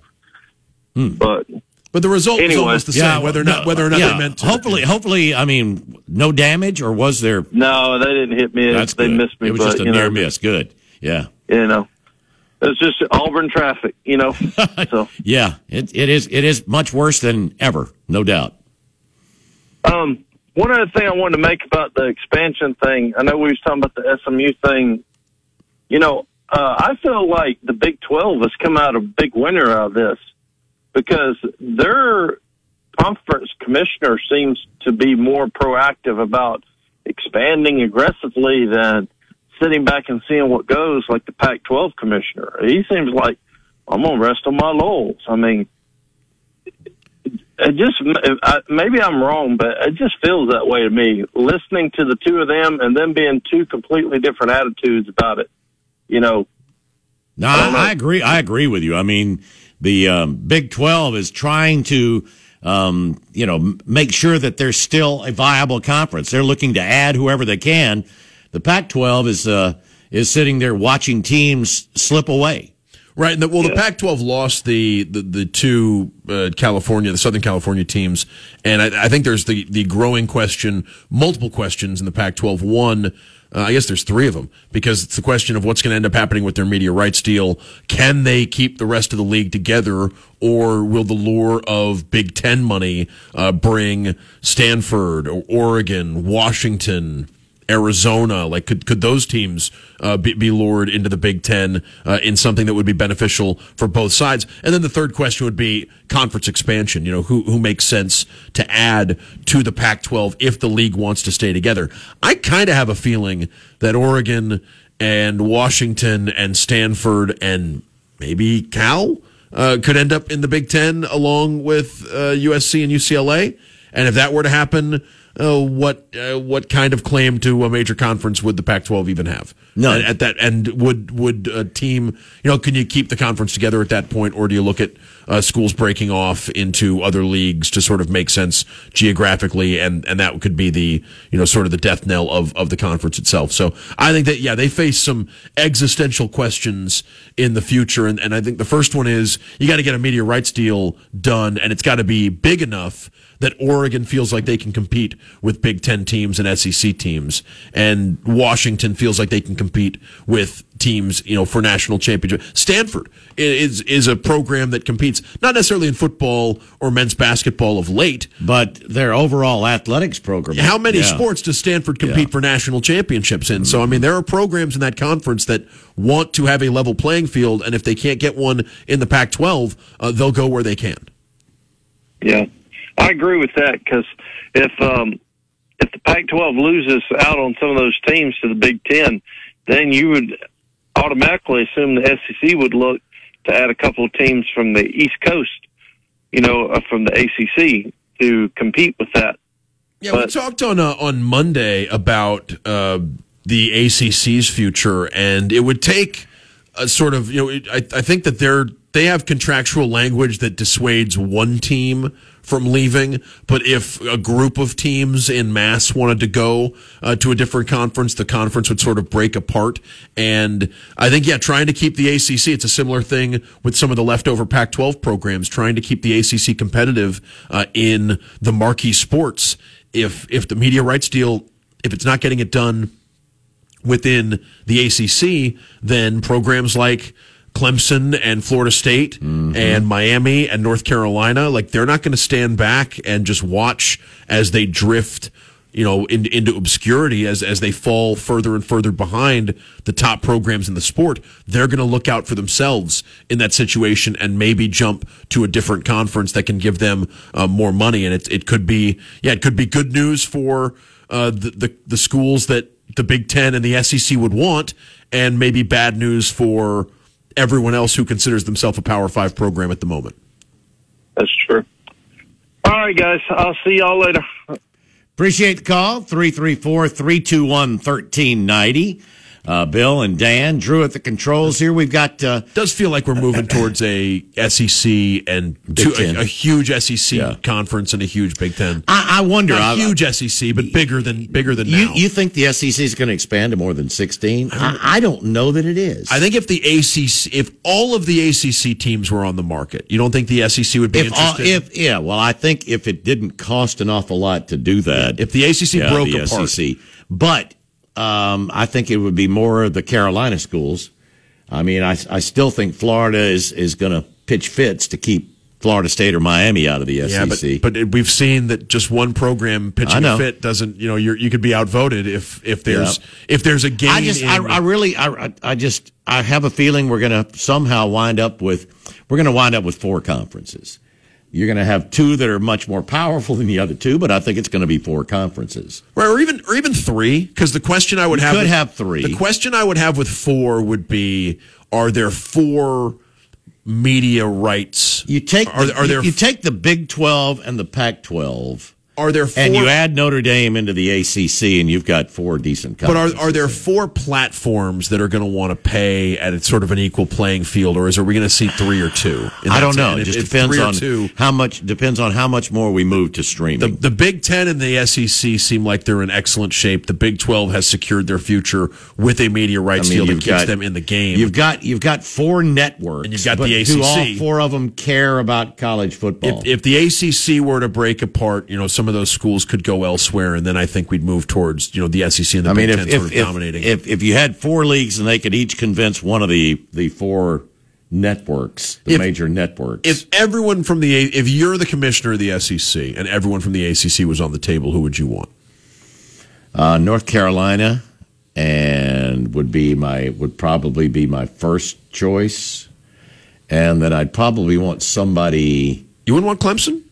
but But the result was Anyway. almost the same, Yeah, whether or not no, whether or not yeah, they meant to. Hopefully, hopefully, I mean, no damage, or was there? no, they didn't hit me. That's they good. missed me. It was but, just a near know, miss. Good. Yeah. You know, it's just Auburn traffic. You know, so. Yeah, it, it is. It is much worse than ever, no doubt. Um, one other thing I wanted to make about the expansion thing. I know we was talking about the SMU thing. You know, uh, I feel like the Big Twelve has come out a big winner out of this because their conference commissioner seems to be more proactive about expanding aggressively than sitting back and seeing what goes. Like the Pac-12 commissioner, he seems like I'm gonna rest on my laurels. I mean it just I- maybe I'm wrong, but it just feels that way to me. Listening to the two of them and them being two completely different attitudes about it, you know. No, I know. I, agree. I agree with you. I mean, the um, Big Twelve is trying to, um, you know, make sure that there's still a viable conference. They're looking to add whoever they can. The Pac-12 is uh, is sitting there watching teams slip away. Right. The, well, the Pac-12 lost the the, the two uh, California, the Southern California teams, and I, I think there's the the growing question, multiple questions in the Pac-12. One, uh, I guess there's three of them because it's the question of what's going to end up happening with their media rights deal. Can they keep the rest of the league together, or will the lure of Big Ten money uh, bring Stanford or Oregon, Washington? Arizona? Like, could could those teams uh, be, be lured into the Big Ten uh, in something that would be beneficial for both sides? And then the third question would be conference expansion. You know, who who makes sense to add to the Pac-12 if the league wants to stay together? I kind of have a feeling that Oregon and Washington and Stanford and maybe Cal uh, could end up in the Big Ten along with uh, USC and UCLA. And if that were to happen, uh, what uh, what kind of claim to a major conference would the Pac-12 even have? None. At, at that, and would would a team, you know, can you keep the conference together at that point, or do you look at uh, schools breaking off into other leagues to sort of make sense geographically, and and that could be the you know sort of the death knell of of the conference itself. So I think that yeah, they face some existential questions in the future, and and I think the first one is you got to get a media rights deal done, and it's got to be big enough that Oregon feels like they can compete with Big Ten teams and SEC teams, and Washington feels like they can compete with teams, you know, for national championship. Stanford is is a program that competes not necessarily in football or men's basketball of late, but their overall athletics program. How many Yeah. sports does Stanford compete Yeah. for national championships in? So I mean, there are programs in that conference that want to have a level playing field, and if they can't get one in the Pac-12, uh, they'll go where they can. Yeah, I agree with that because if um, if the Pac-12 loses out on some of those teams to the Big Ten, then you would automatically assume the SEC would look to add a couple of teams from the East Coast, you know, uh, from the ACC to compete with that. Yeah, we talked on uh, on Monday about uh, the ACC's future, and it would take a sort of you know it, I, I think that they're they have contractual language that dissuades one team from leaving, but if a group of teams in mass wanted to go uh, to a different conference, the conference would sort of break apart. And I think yeah, trying to keep the ACC, it's a similar thing with some of the leftover Pac-12 programs, trying to keep the ACC competitive uh, in the marquee sports if if the media rights deal if it's not getting it done within the ACC, then programs like Clemson and Florida State and Miami and North Carolina, like they're not going to stand back and just watch as they drift, you know, in, into obscurity as as they fall further and further behind the top programs in the sport. They're going to look out for themselves in that situation and maybe jump to a different conference that can give them uh, more money. And it it could be yeah, it could be good news for uh, the, the the schools that the Big Ten and the SEC would want, and maybe bad news for everyone else who considers themselves a Power Five program at the moment. That's true. All right, guys. I'll see y'all later. Appreciate the call. 334 321 1390. Uh, Bill and Dan, Drew at the controls here. We've got. Uh, does feel like we're moving towards a SEC and Ten. a, a huge SEC Yeah. conference and a huge Big Ten. I, I wonder. I- huge SEC, but bigger than bigger than You, now. you think the SEC is going to expand to more than 16? I, I don't know that it is. I think if the ACC, if all of the ACC teams were on the market, you don't think the SEC would be if, all, interested? if yeah, well, I think if it didn't cost an awful lot to do that, If the ACC yeah, broke the apart, SEC. But um, I think it would be more of the Carolina schools. I mean, I, I still think Florida is is going to pitch fits to keep Florida State or Miami out of the SEC. Yeah, but but we've seen that just one program pitching a fit doesn't. You know, you're, you could be outvoted if if there's if there's a game. I just, I, I really, I, I- I just, I have a feeling we're going to somehow wind up with, we're going to wind up with four conferences. You're going to have two that are much more powerful than the other two, but I think it's going to be four conferences. Right, or even or even three. Because the question I would You have could with- have three. The question I would have with four would be: Are there four media rights? You take, Are, the, are there you, you take the Big Twelve and the Pac twelve, are there four? and you add Notre Dame into the ACC, and you've got four decent. but are are there four platforms that are going to want to pay at sort of an equal playing field, or is are we going to see three or two? in I don't know. It just if depends on two. how much depends on how much more we move to streaming. the Big Ten and the SEC seem like they're in excellent shape. The Big Twelve has secured their future with a media rights deal that keeps them in the game. You've got you've got four networks, And you've got but the Do all four of them care about college football? if, if the ACC were to break apart, you know, some of those schools could go elsewhere, and then I think we'd move towards you know the SEC and the I Big mean, Ten if sort if, of if, dominating. if if you had four leagues and they could each convince one of the the four networks, the If- major networks, if everyone from the if you're the commissioner of the SEC and everyone from the ACC was on the table, who would you want? Uh, North Carolina, and would be my would probably be my first choice, and then I'd probably want somebody. You wouldn't want Clemson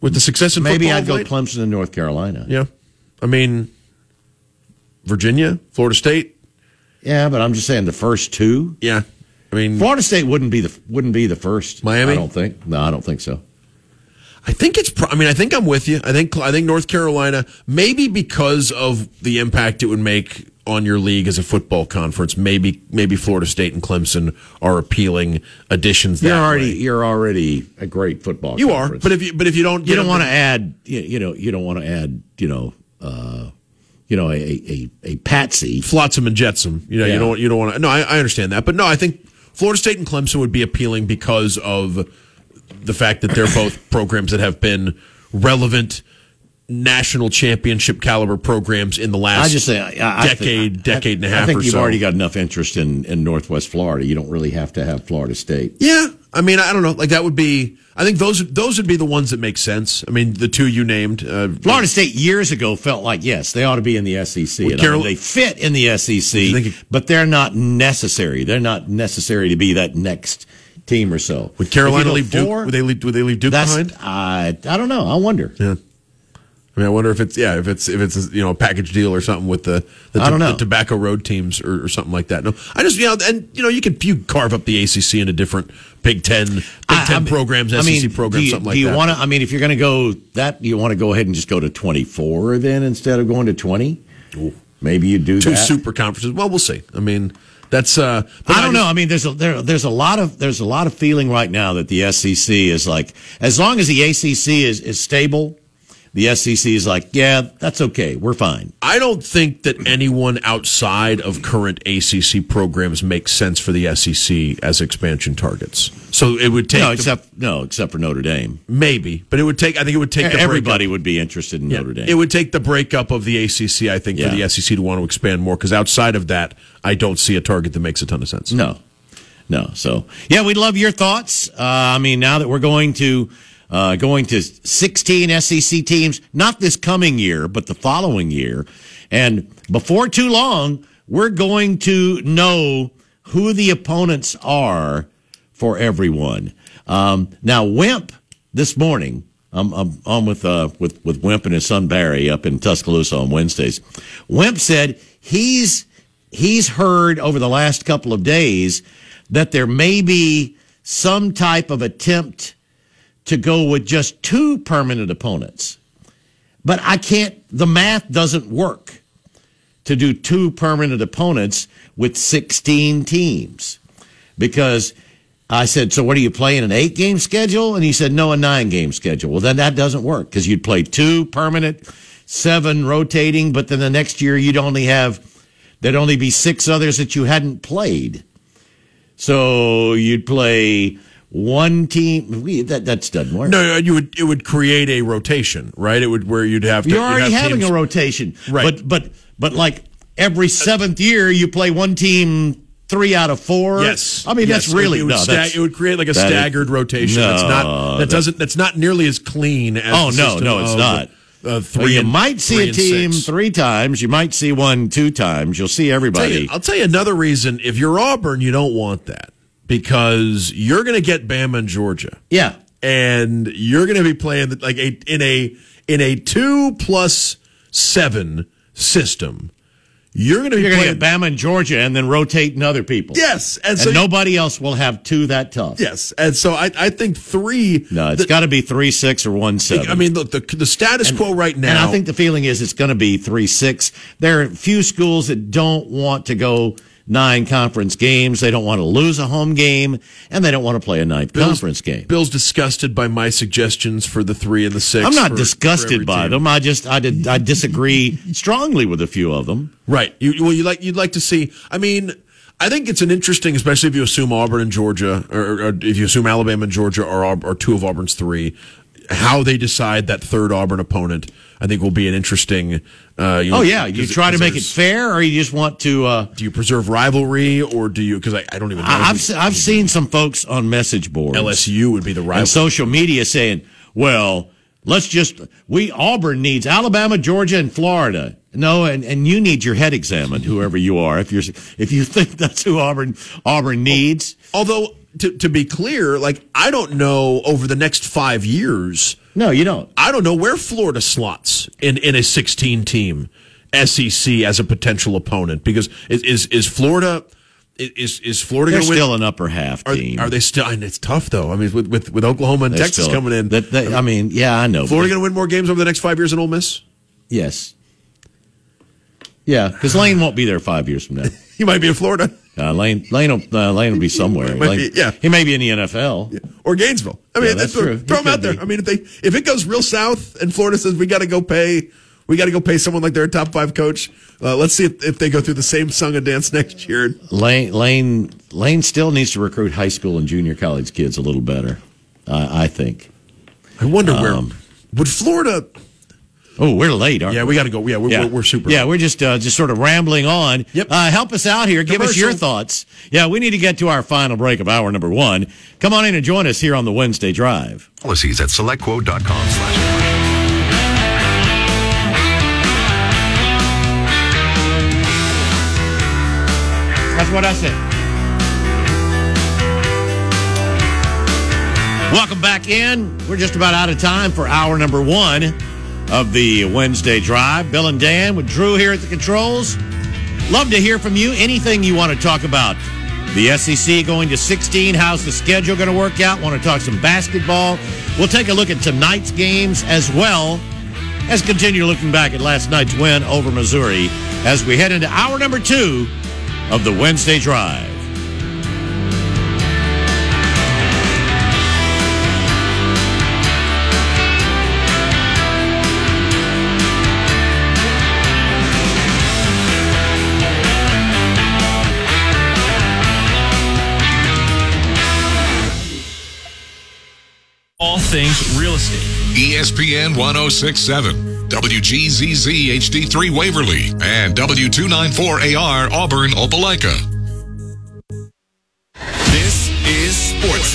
with the success in Maybe football I'd go late? Clemson and North Carolina. Yeah, I mean, Virginia, Florida State. Yeah, but I'm just saying the first two. Yeah, I mean, Florida State wouldn't be the wouldn't be the first. Miami? I don't think. No, I don't think so. I think it's. Pro- I mean, I think I'm with you. I think I think North Carolina, maybe because of the impact it would make on your league as a football conference. Maybe maybe Florida State and Clemson are appealing additions. That You're already way. you're already a great football. you are, but if you but if you don't, you don't want to add you, you know you don't want to add you know uh, you know a, a a patsy. flotsam and jetsam. You know, Yeah. you don't you don't want to. No, I, I understand that, but no, I think Florida State and Clemson would be appealing because of the fact that they're both programs that have been relevant national championship caliber programs in the last I just say I, I decade, think, decade and a half I think or you've so. already got enough interest in in Northwest Florida. You don't really have to have Florida State. Yeah, I mean, I don't know. Like that would be. I think those those would be the ones that make sense. I mean, the two you named, uh, Florida State years ago felt like yes, they ought to be in the SEC. And I mean, they fit in the SEC, but they're not necessary. They're not necessary to be that next team or so. Would Carolina leave Duke? four, Would they leave? Would they leave Duke behind? I I don't know. I wonder. Yeah. I mean, I wonder if it's yeah, if it's if it's you know a package deal or something with the the, I don't know. the Tobacco Road teams or, or something like that. No, I just you know and you know you could you carve up the ACC into different Big Ten Big I- Ten I mean- programs, I SEC mean, programs, do you, something like do you want to? I mean, if you're going to go that, do you want to go ahead and just go to 24 then instead of going to 20? Maybe you do Two that. super conferences. Well, we'll see. I mean, that's. uh I don't know. I mean, there's a there, there's a lot of there's a lot of feeling right now that the SEC is like as long as the ACC is is stable, the SEC is like yeah, that's okay, we're fine. I don't think that anyone outside of current ACC programs makes sense for the SEC as expansion targets. So it would take No, the- except no, except for Notre Dame. maybe, but it would take. I think it would take the breakup- Everybody would be interested in Notre Dame. It would take the breakup of the ACC, I think, for the SEC to want to expand more. Because outside of that, I don't see a target that makes a ton of sense. No, no. So yeah, we'd love your thoughts. Uh, I mean, now that we're going to uh, going to 16 SEC teams, not this coming year, but the following year, and before too long, we're going to know who the opponents are for everyone. Um, now, Wimp this morning. I'm, I'm on with uh, with with Wimp and his son Barry up in Tuscaloosa on Wednesdays. Wimp said he's he's heard over the last couple of days that there may be some type of attempt to go with just two permanent opponents. But I can't, the math doesn't work to do two permanent opponents with 16 teams. Because I said, so what are you playing, an eight game schedule? And he said, no, a nine game schedule. Well, then that doesn't work because you'd play two permanent, seven rotating, but then the next year you'd only have, there'd only be six others that you hadn't played. So you'd play one team. we- That that doesn't work. No, you would. It would create a rotation, right? It would where you'd have to. You're already have having teams- a rotation, Right. But but but like every seventh year, you play one team three out of four. Yes, I mean Yes. that's really it would, no. that's, it would create like a that is- staggered rotation. that's No, not that, that- doesn't that's not nearly as clean as. Oh no, no, it's of, not. Uh, Well, three. you and- might see a team six. three times. You might see one two times. You'll see Tell everybody. you- I'll tell you another reason. If you're Auburn, you don't want that because you're going to get Bama and Georgia. yeah, and you're going to be playing like a in a in a two plus seven system. You're going to be you're going to playing. get Bama and Georgia, and then rotating other people. yes, and and nobody else will have two that tough. yes, and so I I think three. No, it's got to be three six or one seven. I mean, look the the status quo right now. And I think the feeling is it's going to be 3 6. There are a few schools that don't want to go nine conference games. They don't want to lose a home game, and they don't want to play a ninth Bill's- conference game. Bill's disgusted by my suggestions for the three and the six. I'm not for- for disgusted every by team. them. I just I did I disagree strongly with a few of them. Right. You, well, you like you'd like to see. I mean, I think it's an interesting, especially if you assume Auburn and Georgia, or, or if you assume Alabama and Georgia are are two of Auburn's three. How they decide that third Auburn opponent, I think, will be an interesting. Uh, you know, Oh yeah, you try to make it fair, or you just want to. Uh, Do you preserve rivalry, or do you? Because I, I don't even know. I've se- I've seen some folks on message boards LSU would be the rival. and social media saying, "Well, Let's just we Auburn needs Alabama, Georgia, and Florida. No, and, and you need your head examined, whoever you are. If you're if you think that's who Auburn Auburn needs. Although to to be clear, like I don't know over the next five years. No, you don't. I don't know where Florida slots in in a 16 team SEC as a potential opponent because is is, is Florida. Is is Florida They're still an upper half Are, team. are they still? And it's tough though. I mean, with with, with Oklahoma and They're Texas still- coming in, That, that- I mean, yeah, I know. Florida going to win more games over the next five years than Ole Miss. Yes. Yeah, because Lane won't be there five years from now. He might be in Florida Uh, Lane, Lane, will, uh, Lane will be somewhere. Lane- be- yeah. he may be in the NFL. or Gainesville. I mean, Yeah, that's throw, true. throw He them out there. be. I mean, if they if it goes real south and Florida says we got to go pay, we got to go pay someone like their top five coach. Uh, let's see if, if they go through the same song and dance next year. Lane, Lane, Lane still needs to recruit high school and junior college kids a little better. Uh, I think. I wonder where Um, would Florida. Oh, we're late, aren't we? Yeah, we got to go. Yeah, we're, Yeah. we're, we're super. Yeah, we're just uh, just sort of rambling on. Yep. Uh, help us out here. Give us your thoughts. Yeah, we need to get to our final break of hour number one. Come on in and join us here on the Wednesday Drive. Policies at selectquote.com slash That's what I said. Welcome back in. We're just about out of time for hour number one of the Wednesday Drive. Bill and Dan with Drew here at the controls. Love to hear from you. Anything you want to talk about. The SEC going to 16. How's the schedule going to work out? Want to talk some basketball? We'll take a look at tonight's games as well as continue looking back at last night's win over Missouri as we head into hour number two of the Wednesday Drive. All things real estate. ESPN 1067, WGZZ HD3 Waverly, and W294AR Auburn Opelika. This is Sports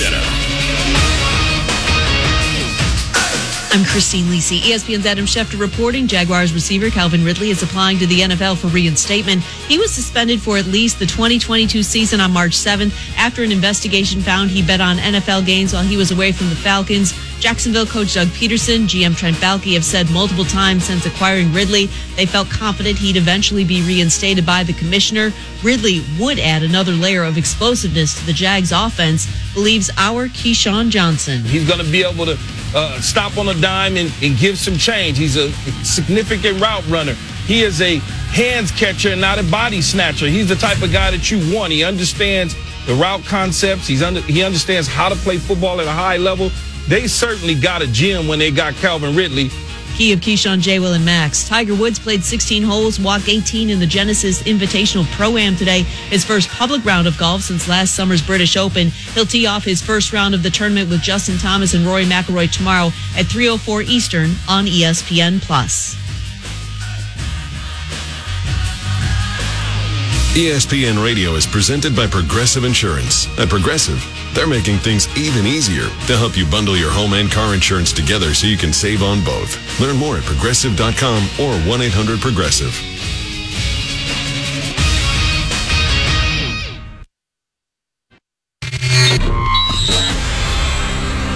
I'm Christine Lisi. ESPN's Adam Schefter reporting Jaguars receiver Calvin Ridley is applying to the NFL for reinstatement. He was suspended for at least the 2022 season on March 7th after an investigation found he bet on NFL games while he was away from the Falcons. Jacksonville coach Doug Pederson, GM Trent Baalke have said multiple times since acquiring Ridley they felt confident he'd eventually be reinstated by the commissioner. Ridley would add another layer of explosiveness to the Jags offense, believes our Keyshawn Johnson. He's going to be able to uh, stop on a dime and, and give some change. He's a significant route runner. He is a hands catcher and not a body snatcher. He's the type of guy that you want. He understands the route concepts. He's under, he understands how to play football at a high level. They certainly got a gem when they got Calvin Ridley. Key of Keyshawn, J. Will, and Max. Tiger Woods played 16 holes, walked 18 in the Genesis Invitational Pro Am today. His first public round of golf since last summer's British Open. He'll tee off his first round of the tournament with Justin Thomas and Rory McIlroy tomorrow at 3:04 Eastern on ESPN Plus. ESPN Radio is presented by Progressive Insurance. At Progressive, they're making things even easier to help you bundle your home and car insurance together so you can save on both. Learn more at progressive.com or 1 800 Progressive.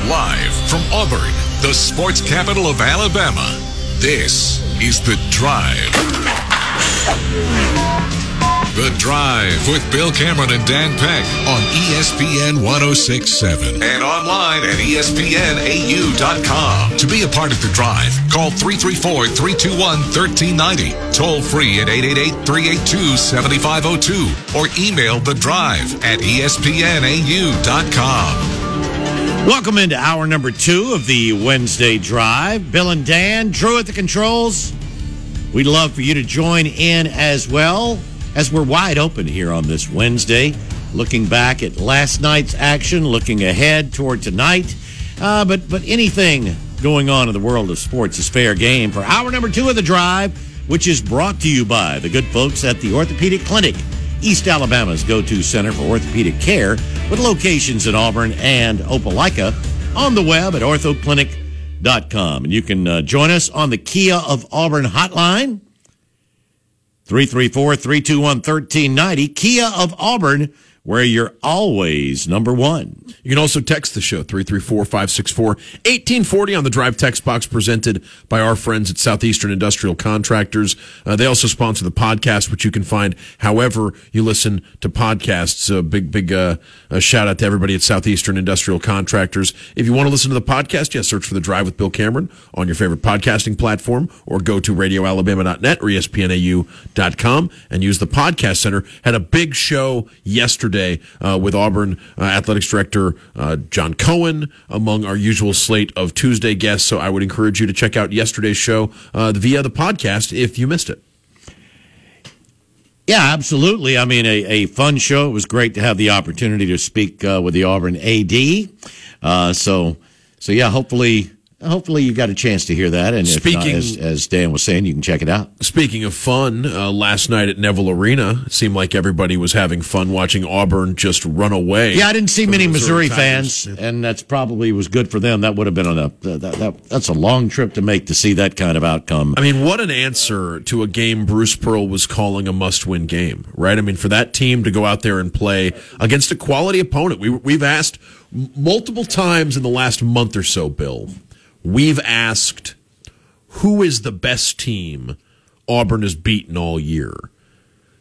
Live from Auburn, the sports capital of Alabama, this is The Drive. The Drive with Bill Cameron and Dan Peck on ESPN 1067 and online at ESPNAU.com. To be a part of The Drive, call 334 321 1390, toll free at 888 382 7502, or email The Drive at ESPNAU.com. Welcome into hour number two of the Wednesday Drive. Bill and Dan, Drew at the controls. We'd love for you to join in as well as we're wide open here on this Wednesday, looking back at last night's action, looking ahead toward tonight. Uh, but but anything going on in the world of sports is fair game for hour number two of the drive, which is brought to you by the good folks at the Orthopedic Clinic, East Alabama's go-to center for orthopedic care, with locations in Auburn and Opelika. On the web at orthoclinic.com And you can uh, join us on the Kia of Auburn hotline. 334 321 1390. Kia of Auburn, where you're always number one. You can also text the show 334-564-1840 on the drive text box presented by our friends at Southeastern Industrial Contractors. Uh, they also sponsor the podcast, which you can find however you listen to podcasts. A big, big uh, shout out to everybody at Southeastern Industrial Contractors. If you want to listen to the podcast, yes, search for the Drive with Bill Cameron on your favorite podcasting platform, or go to radioalabama.net or espnau.com and use the podcast center. Had a big show yesterday uh, with Auburn uh, athletics director uh, John Cohen among our usual slate of Tuesday guests. So I would encourage you to check out yesterday's show via the podcast if you missed it. Yeah, absolutely. I mean, a, a fun show. It was great to have the opportunity to speak uh, with the Auburn AD. Uh, so, so yeah, hopefully, hopefully you got a chance to hear that. And if not, as, as Dan was saying, you can check it out. Speaking of fun, uh, last night at Neville Arena, it seemed like everybody was having fun watching Auburn just run away. Yeah, I didn't see many Missouri, Tigers. fans, and that's probably was good for them. That would have been a that, that, that's a long trip to make to see that kind of outcome. I mean, what an answer to a game Bruce Pearl was calling a must-win game, right? I mean, for that team to go out there and play against a quality opponent. We, we've asked multiple times in the last month or so, Bill. We've asked who is the best team Auburn has beaten all year.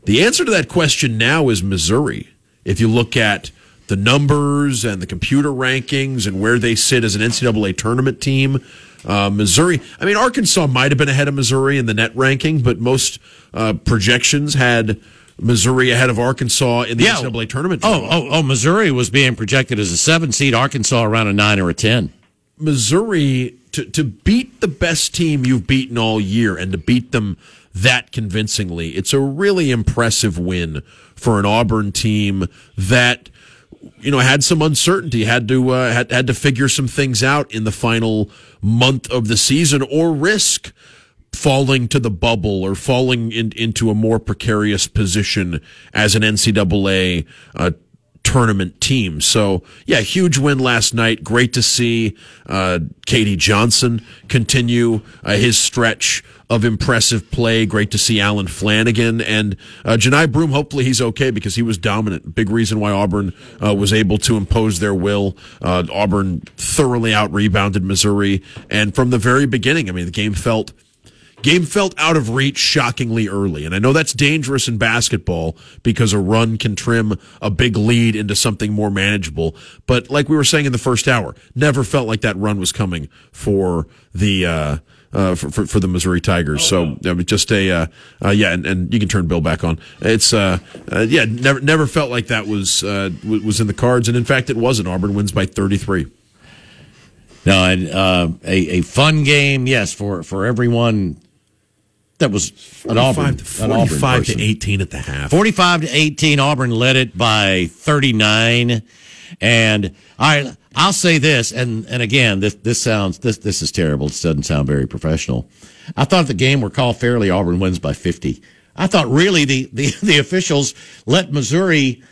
The answer to that question now is Missouri. If you look at the numbers and the computer rankings and where they sit as an NCAA tournament team, uh, Missouri. I mean, Arkansas might have been ahead of Missouri in the net ranking, but most uh, projections had Missouri ahead of Arkansas in the NCAA tournament. Oh, oh, oh! Missouri was being projected as a seven seed. Arkansas around a nine or a ten. Missouri to to beat the best team you've beaten all year and to beat them that convincingly. It's a really impressive win for an Auburn team that you know had some uncertainty, had to uh, had had to figure some things out in the final month of the season or risk falling to the bubble or falling in, into a more precarious position as an NCAA uh, tournament team. So yeah, huge win last night. Great to see uh, KD Johnson continue uh, his stretch of impressive play. Great to see Allen Flanigan and uh, Johni Broome. Hopefully he's okay because he was dominant. Big reason why Auburn uh, was able to impose their will. Uh, Auburn thoroughly out rebounded Missouri, and from the very beginning, I mean, the game felt Game felt out of reach shockingly early. And I know that's dangerous in basketball because a run can trim a big lead into something more manageable. But like we were saying in the first hour, never felt like that run was coming for the, uh, uh, for, for, for the Missouri Tigers. So I mean, just a, uh, uh, yeah, and, and you can turn Bill back on. It's, uh, uh yeah, never, never felt like that was, uh, w- was in the cards. And in fact, it wasn't. Auburn wins by 33. No, and uh, a a fun game, yes, for for everyone that was an Auburn, 45 an Auburn 45 to 18 at the half. 45 to 18 auburn led it by 39 and i i'll say this and and again this this sounds this this is terrible. This doesn't sound very professional. I thought the game were called fairly. Auburn wins by 50 i thought really the the, the officials let missouri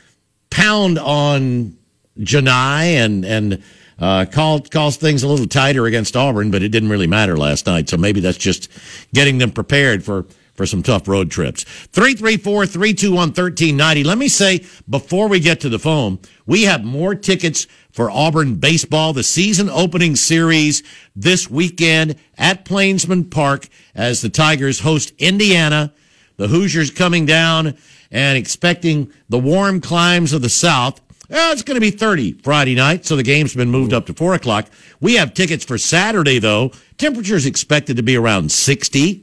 pound on Johni and and uh, called calls things a little tighter against Auburn, but it didn't really matter last night. So maybe that's just getting them prepared for for some tough road trips. 334 321 1390. Let me say before we get to the phone, we have more tickets for Auburn baseball, the season opening series this weekend at Plainsman Park as the Tigers host Indiana. The Hoosiers coming down and expecting the warm climes of the South. It's going to be 30 Friday night, so the game's been moved up to 4 o'clock. We have tickets for Saturday, though. Temperature's expected to be around 60,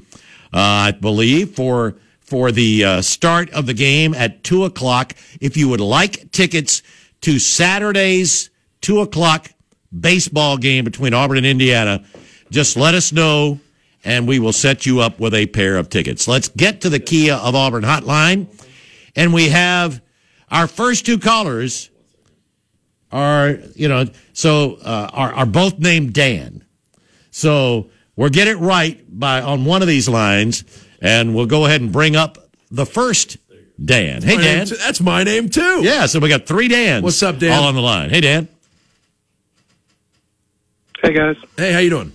uh, I believe, for for the uh, start of the game at 2 o'clock. If you would like tickets to Saturday's 2 o'clock baseball game between Auburn and Indiana, just let us know, and we will set you up with a pair of tickets. Let's get to the Kia of Auburn hotline, and we have our first two callers are you know so uh, are are both named Dan. So we'll get it right by on one of these lines, and we'll go ahead and bring up the first Dan. Hey My Dan. name That's my name too. Yeah, so we got three Dans. What's up, Dan? All on the line. Hey Dan. Hey guys. Hey, how you doing?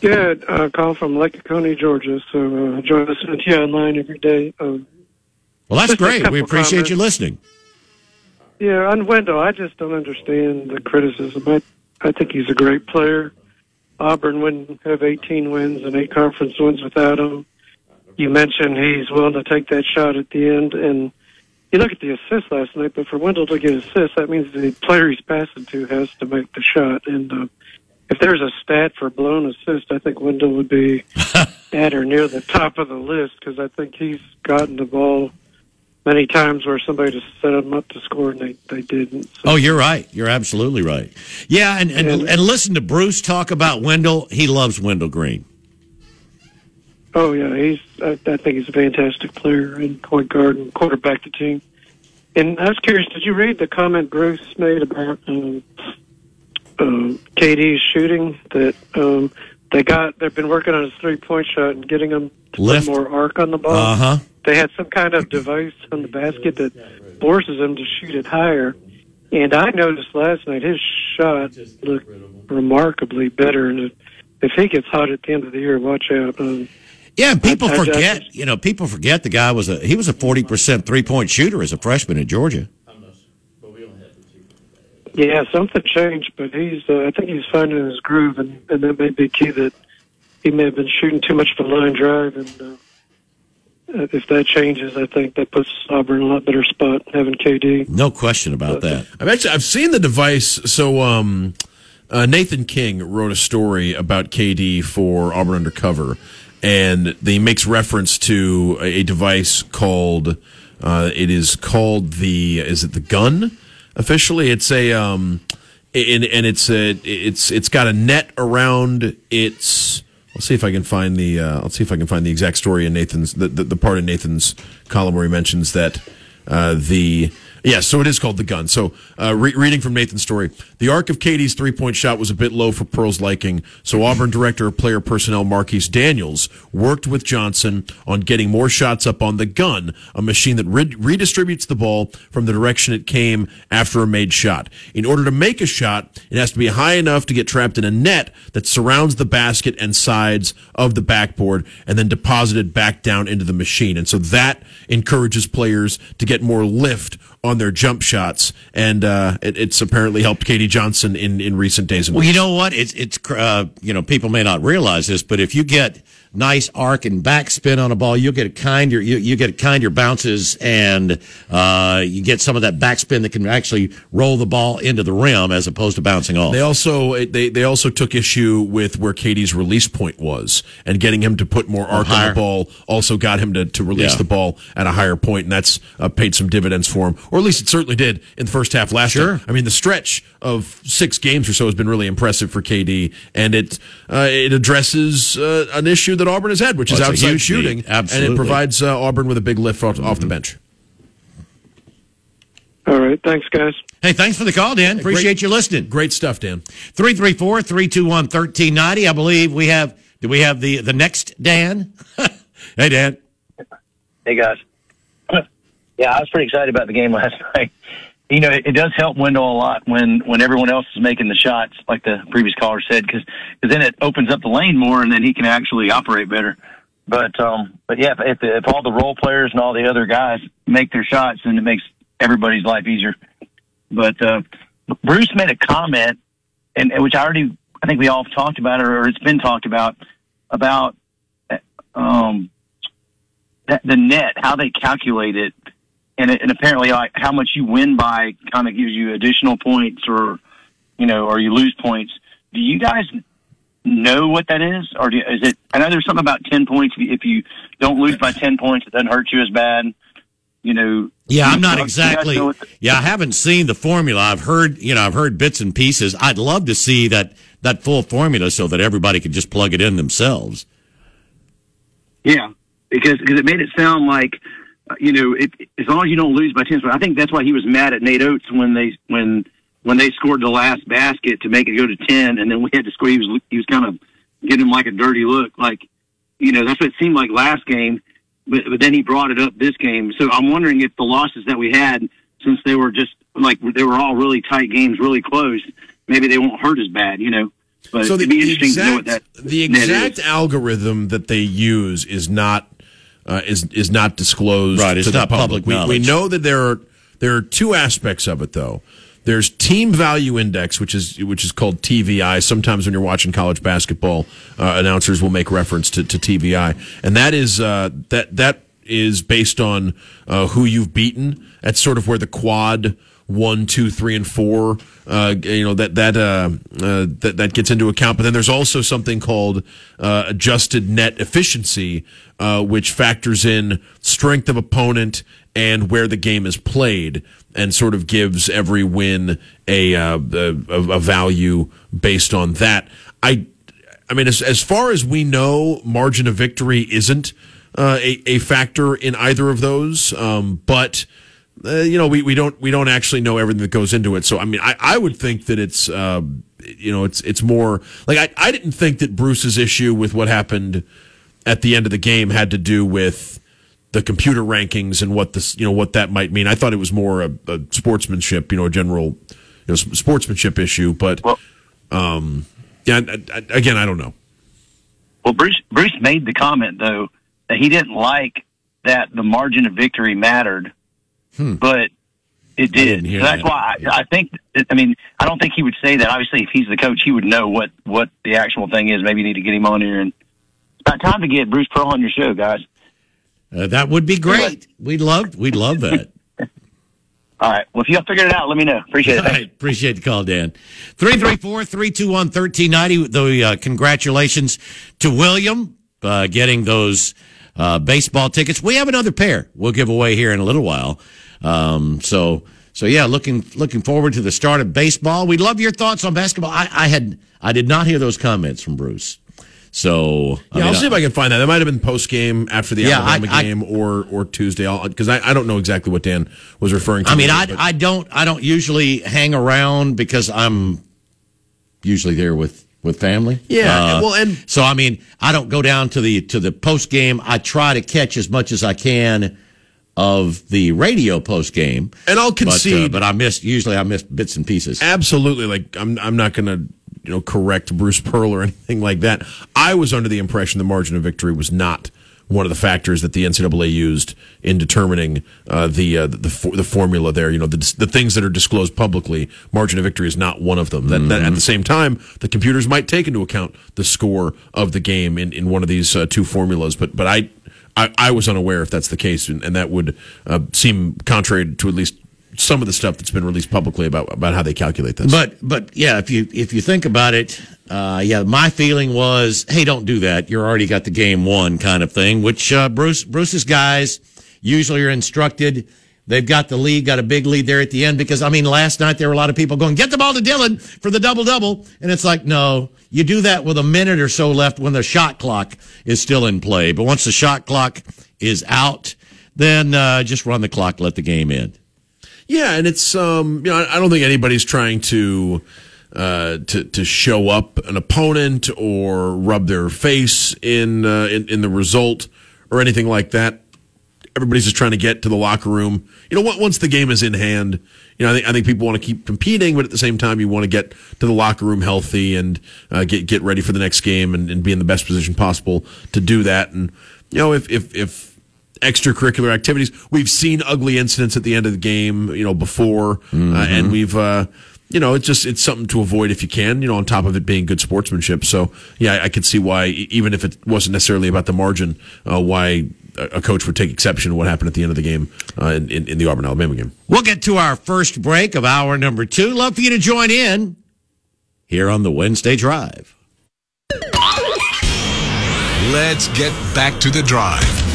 Good. Uh, call from Lake County, Georgia. So uh, enjoy listening to you online every day. Um, Well, that's great. We appreciate comments. you listening. Yeah, on Wendell, I just don't understand the criticism. I, I think he's a great player. Auburn wouldn't have 18 wins and eight conference wins without him. You mentioned he's willing to take that shot at the end, and you look at the assist last night. But for Wendell to get assists, that means the player he's passing to has to make the shot. And uh, if there's a stat for blown assist, I think Wendell would be at or near the top of the list because I think he's gotten the ball many times where somebody just set them up to score and they, they didn't. So, Oh, you're right. You're absolutely right. Yeah, and, and, And- and listen to Bruce talk about Wendell. He loves Wendell Green. oh yeah, he's. I, I think he's a fantastic player and point guard and quarterback the team. And I was curious, did you read the comment Bruce made about um, um, KD's shooting? That um, they got they've been working on his three point shot and getting him to Lift. put more arc on the ball. Uh huh. They had some kind of device on the basket that forces him to shoot it higher. And I noticed last night his shot looked remarkably better. And if, he gets hot at the end of the year, watch out. Um, Yeah, people I- I forget. just- You know, people forget the guy was a he was a forty percent three point shooter as a freshman at Georgia. yeah, something changed, but he's. Uh, I think he's finding his groove, and, and that may be key. That he may have been shooting too much of a line drive, and uh, if that changes, I think that puts Auburn in a lot better spot having KD. No question about that. I've actually I've seen the device. So um, uh, Nathan King wrote a story about KD for Auburn Undercover, and he makes reference to a, a device called. Uh, it is called the. Is it the gun? Officially, it's a. Um, and, and it's a. It's it's got a net around its. I'll see if I can find the. Uh, I'll see if I can find the exact story in Nathan's the the, the part in Nathan's column where he mentions that uh, the yeah. So it is called the gun. So uh, re- reading from Nathan's story, the arc of KD's three point shot was a bit low for Pearl's liking. So Auburn director of player personnel Marquis Daniels worked with Johnson on getting more shots up on the gun, a machine that re- redistributes the ball from the direction it came after a made shot. In order to make a shot, it has to be high enough to get trapped in a net that surrounds the basket and sides of the backboard and then deposited back down into the machine. And so that encourages players to get more lift on their jump shots. And uh, it, it's apparently helped KD Johnson in, in recent days. and Well, you know what? It's it's uh, you know people may not realize this, but if you get nice arc and backspin on a ball, you'll get a kinder you, you get a kinder bounces and uh, you get some of that backspin that can actually roll the ball into the rim as opposed to bouncing off. They also they they also took issue with where KD's release point was, and getting him to put more arc on the ball also got him to, to release Yeah. the ball at a higher point, and that's uh, paid some dividends for him, or at least it certainly did in the first half last Sure. year. I mean, the stretch of six games or so has been really impressive for KD, and it uh, it addresses uh, an issue that Auburn has had, which Well, is it's outside huge shooting, need. and it provides uh, Auburn with a big lift off, off the bench. All right, thanks, guys. hey, thanks for the call, Dan. Appreciate you listening. Great stuff, Dan. 334 321 1390. I believe we have, do we have the, the next Dan? hey, Dan. Hey guys. Yeah, I was pretty excited about the game last night. You know, it, it does help Wendell a lot when when everyone else is making the shots, like the previous caller said, because then it opens up the lane more, and then he can actually operate better. But um, but yeah, if, if all the role players and all the other guys make their shots, then it makes everybody's life easier. But uh, Bruce made a comment, and which I already I think we all have talked about, it, or it's been talked about about um, that, the net, how they calculate it, and, it, and apparently like how much you win by kind of gives you additional points, or you know, or you lose points. Do you guys know what that is, or do, is it? I know there's something about ten points. If you, don't lose by ten points, it doesn't hurt you as bad. You know. Yeah, I'm not exactly. Yeah, I haven't seen the formula. I've heard, you know, I've heard bits and pieces. I'd love to see that that full formula so that everybody could just plug it in themselves. Yeah, because because it made it sound like you know it, as long as you don't lose by ten. I think that's why he was mad at Nate Oats when they when when they scored the last basket to make it go to ten, and then we had to score. He was he was kind of giving him like a dirty look, like you know that's what it seemed like last game. But but then he brought it up this game. So I'm wondering if the losses that we had, since they were just like they were all really tight games, really close, maybe they won't hurt as bad. You know. But so the, it'd be the interesting to know what exact, that the exact algorithm that they use is not uh, is is not disclosed Right, it's to the not public We, we know that there are there are two aspects of it though. There's team value index, which is which is called TVI. Sometimes when you're watching college basketball, uh, announcers will make reference to, to TVI, and that is uh, that that is based on uh, who you've beaten. That's sort of where the quad one, two, three, and four. Uh, you know that that uh, uh, that that gets into account. But then there's also something called uh, adjusted net efficiency, uh, which factors in strength of opponent and where the game is played, and sort of gives every win a uh, a, a value based on that. I I mean, as as far as we know, margin of victory isn't a a factor in either of those, um, but uh, you know, we, we don't we don't actually know everything that goes into it. So I mean, I, I would think that it's uh, you know it's it's more like I, I didn't think that Bruce's issue with what happened at the end of the game had to do with the computer rankings and what this you know what that might mean. I thought it was more a, a sportsmanship, you know, a general you know, sportsmanship issue. But um, yeah, I, I, again, I don't know. Well, Bruce Bruce made the comment though that he didn't like that the margin of victory mattered, but it did. So that's that. why I, I think. I mean, I don't think he would say that. Obviously, if he's the coach, he would know what what the actual thing is. Maybe you need to get him on here and. It's about time to get Bruce Pearl on your show, guys. Uh, that would be great. We'd love we'd love that. All right. Well, if y'all figured it out, let me know. Appreciate it. All right, appreciate the call, Dan. 334-321-1390. The uh, congratulations to William uh, getting those uh, baseball tickets. We have another pair we'll give away here in a little while. Um, so so yeah, looking looking forward to the start of baseball. We'd love your thoughts on basketball. I, I had I did not hear those comments from Bruce. So I Yeah, mean, I'll see if I can find that. That might have been post game after the Yeah, Alabama I- I- game or or Tuesday. Because I, I don't know exactly what Dan was referring to. I mean, I, I don't I don't usually hang around because I'm usually there with with family. Yeah, well, and- so I mean, I don't go down to the to the post game. I try to catch as much as I can of the radio post game, And I'll but, uh, concede- but I missed usually I missed bits and pieces. absolutely like I'm I'm not going to you know correct Bruce Pearl or anything like that. I was under the impression the margin of victory was not one of the factors that the NCAA used in determining uh, the uh, the for, the formula there. You know the the things that are disclosed publicly, margin of victory is not one of them. That, that at the same time, the computers might take into account the score of the game in, in one of these uh, two formulas. But but I. I, I was unaware if that's the case, and, and that would uh, seem contrary to at least some of the stuff that's been released publicly about about how they calculate this. But but yeah, if you if you think about it, uh, yeah, my feeling was, hey, don't do that. You're already got the game won, kind of thing. Which uh, Bruce Bruce's guys usually are instructed. They've got the lead, got a big lead there at the end because I mean, last night there were a lot of people going, get the ball to Dylan for the double double, and it's like, no, you do that with a minute or so left when the shot clock is still in play. But once the shot clock is out, then uh, just run the clock, let the game end. Yeah, and it's um, you know, I don't think anybody's trying to uh, to to show up an opponent or rub their face in uh, in, in the result or anything like that. Everybody's just trying to get to the locker room. You know, once the game is in hand, you know, I think I think people want to keep competing, but at the same time, you want to get to the locker room healthy and uh, get get ready for the next game and, and be in the best position possible to do that. And you know, if if if extracurricular activities. We've seen ugly incidents at the end of the game, you know, before, uh, and we've, uh, you know, it's just it's something to avoid if you can. You know, on top of it being good sportsmanship. So yeah, I, I could see why, even if it wasn't necessarily about the margin, uh, why a a coach would take exception to what happened at the end of the game uh, in, in, in the Auburn Alabama game. We'll get to our first break of hour number two. Love for you to join in here on the Wednesday Drive. Let's get back to the drive.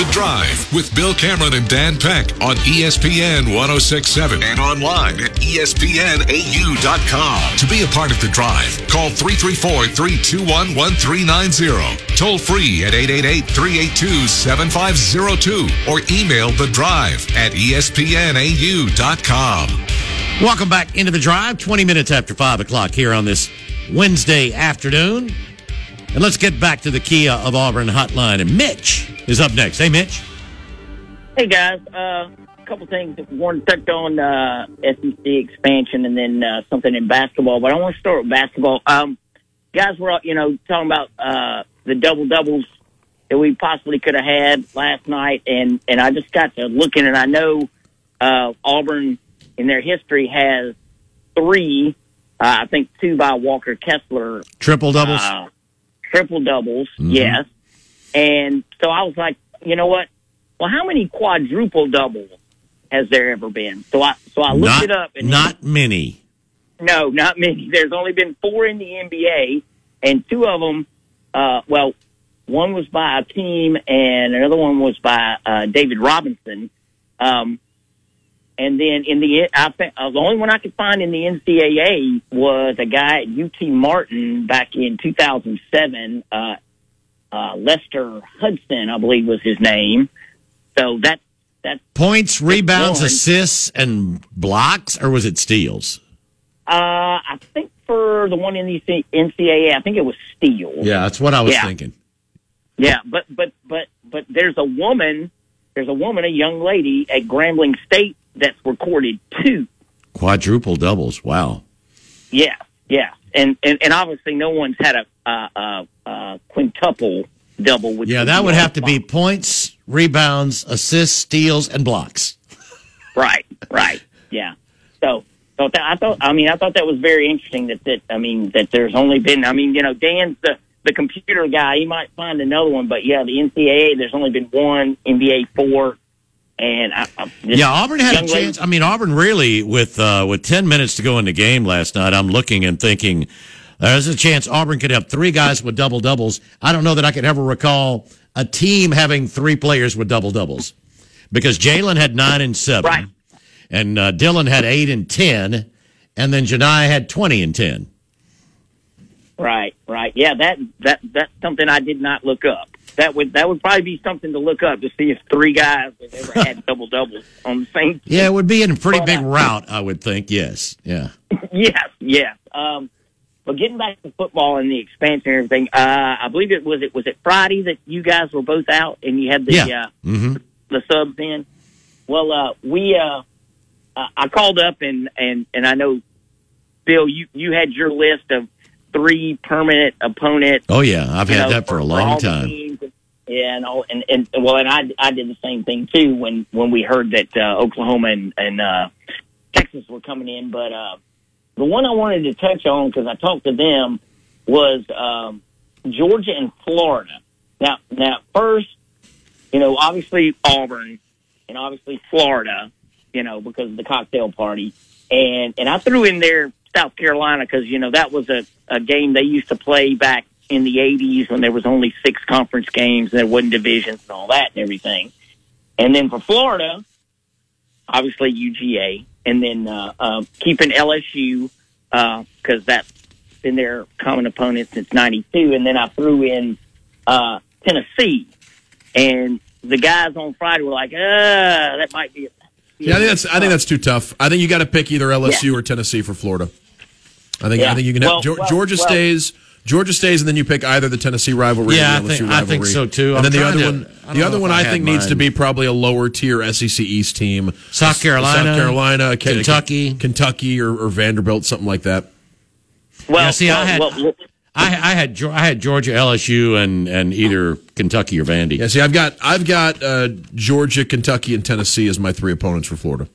The Drive with Bill Cameron and Dan Peck on ESPN 1067 and online at ESPNAU.com. To be a part of the drive, call 334 321 1390. Toll free at 888 382 7502 or email the drive at ESPNAU.com. Welcome back into the drive, 20 minutes after 5 o'clock here on this Wednesday afternoon. And let's get back to the Kia of Auburn hotline. And Mitch is up next. Hey, Mitch. Hey guys, uh, a couple things. One touch on uh, SEC expansion, and then uh, something in basketball. But I want to start with basketball. Um, guys were you know talking about uh, the double doubles that we possibly could have had last night, and and I just got to looking, and I know uh, Auburn in their history has three. Uh, I think two by Walker Kessler Triple doubles. uh, triple doubles, Mhm. yes. And so I was like, you know what? Well, how many quadruple doubles has there ever been? So I so I looked not, it up, and not many. no, not many. There's only been four in the NBA, and two of them, uh, well, one was by a team, and another one was by uh, David Robinson. Um, and then in the I, uh, the only one I could find in the NCAA was a guy at UT Martin back in 2007. Uh, uh, Lester Hudson, I believe, was his name. So that that Points, rebounds, one. assists, and blocks, or was it steals? uh, I think for the one in the NCAA, I think it was steals. Yeah, that's what I was Yeah. thinking. Yeah, but but but but there's a woman, there's a woman, a young lady at Grambling State that's recorded two. Quadruple doubles. Wow. Yeah, yeah, and and, and obviously no one's had a uh, uh, uh, quintuple double. Which Yeah, that would have to be points, rebounds, assists, steals, and blocks. right, right. Yeah. So so that, I thought, I mean, I thought that was very interesting. That that I mean that there's only been, I mean, you know, Dan's the the computer guy. He might find another one, but yeah, the NCAA. There's only been one NBA four. And I, Yeah, Auburn had a young lady- chance. I mean, Auburn really, with uh, with ten minutes to go in the game last night, I'm looking and thinking there's a chance Auburn could have three guys with double doubles. I don't know that I could ever recall a team having three players with double doubles because Jaylin had nine and seven, Right. and uh, Dylan had eight and ten, and then Johni had twenty and ten. Right, right. Yeah, that that that's something I did not look up. That would that would probably be something to look up to see if three guys have ever had double doubles on the same. Yeah, it would be in a pretty big route, I would think. Yes, yeah. yes, yes. Um, but getting back to football and the expansion and everything, uh, I believe it was it was it Friday that you guys were both out and you had the Yeah. uh, hmm the subs in. Well, uh, we uh, uh, I called up and and and I know Bill, you you had your list of three permanent opponents Oh yeah, I've had know, that for a long time. teams. Yeah, and, all, and and well, and I I did the same thing too when when we heard that uh, Oklahoma and and uh, Texas were coming in. But uh, the one I wanted to touch on because I talked to them was um, Georgia and Florida. Now, now first, you know, obviously Auburn and obviously Florida, you know, because of the cocktail party, and and I threw in there South Carolina because you know that was a a game they used to play back in the '80s when there was only six conference games, and there wasn't divisions and all that and everything. And then for Florida, obviously UGA, and then uh, uh, keeping LSU because that's been their common opponent since '92. And then I threw in uh, Tennessee, and the guys on Friday were like, "Uh, that might be." A, Yeah, I think that's I think uh, that's too tough. I think you got to pick either LSU or Tennessee for Florida. I think I think you can have Well, Geor- well, Georgia well- stays. Georgia stays, and then you pick either the Tennessee rivalry Yeah, or the I LSU think- I think so, too. And I'm then the other to- one, the other one, I I had think needs to be probably a lower tier SEC East team. South Carolina, South Carolina, Ke- Kentucky. Kentucky, or, or Vanderbilt, something like that. well, Yeah, see, I had- well, look- I, I had I had Georgia, LSU, and and either Kentucky or Vandy. Yeah, see, I've got I've got uh, Georgia, Kentucky, and Tennessee as my three opponents for Florida.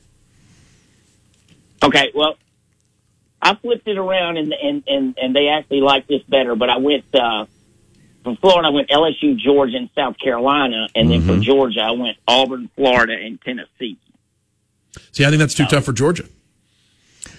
Okay, well, I flipped it around and and and, and they actually liked this better. But I went uh, from Florida. I went LSU, Georgia, and South Carolina, and then Mm-hmm. for Georgia, I went Auburn, Florida, and Tennessee. See, I think that's too tough for Georgia.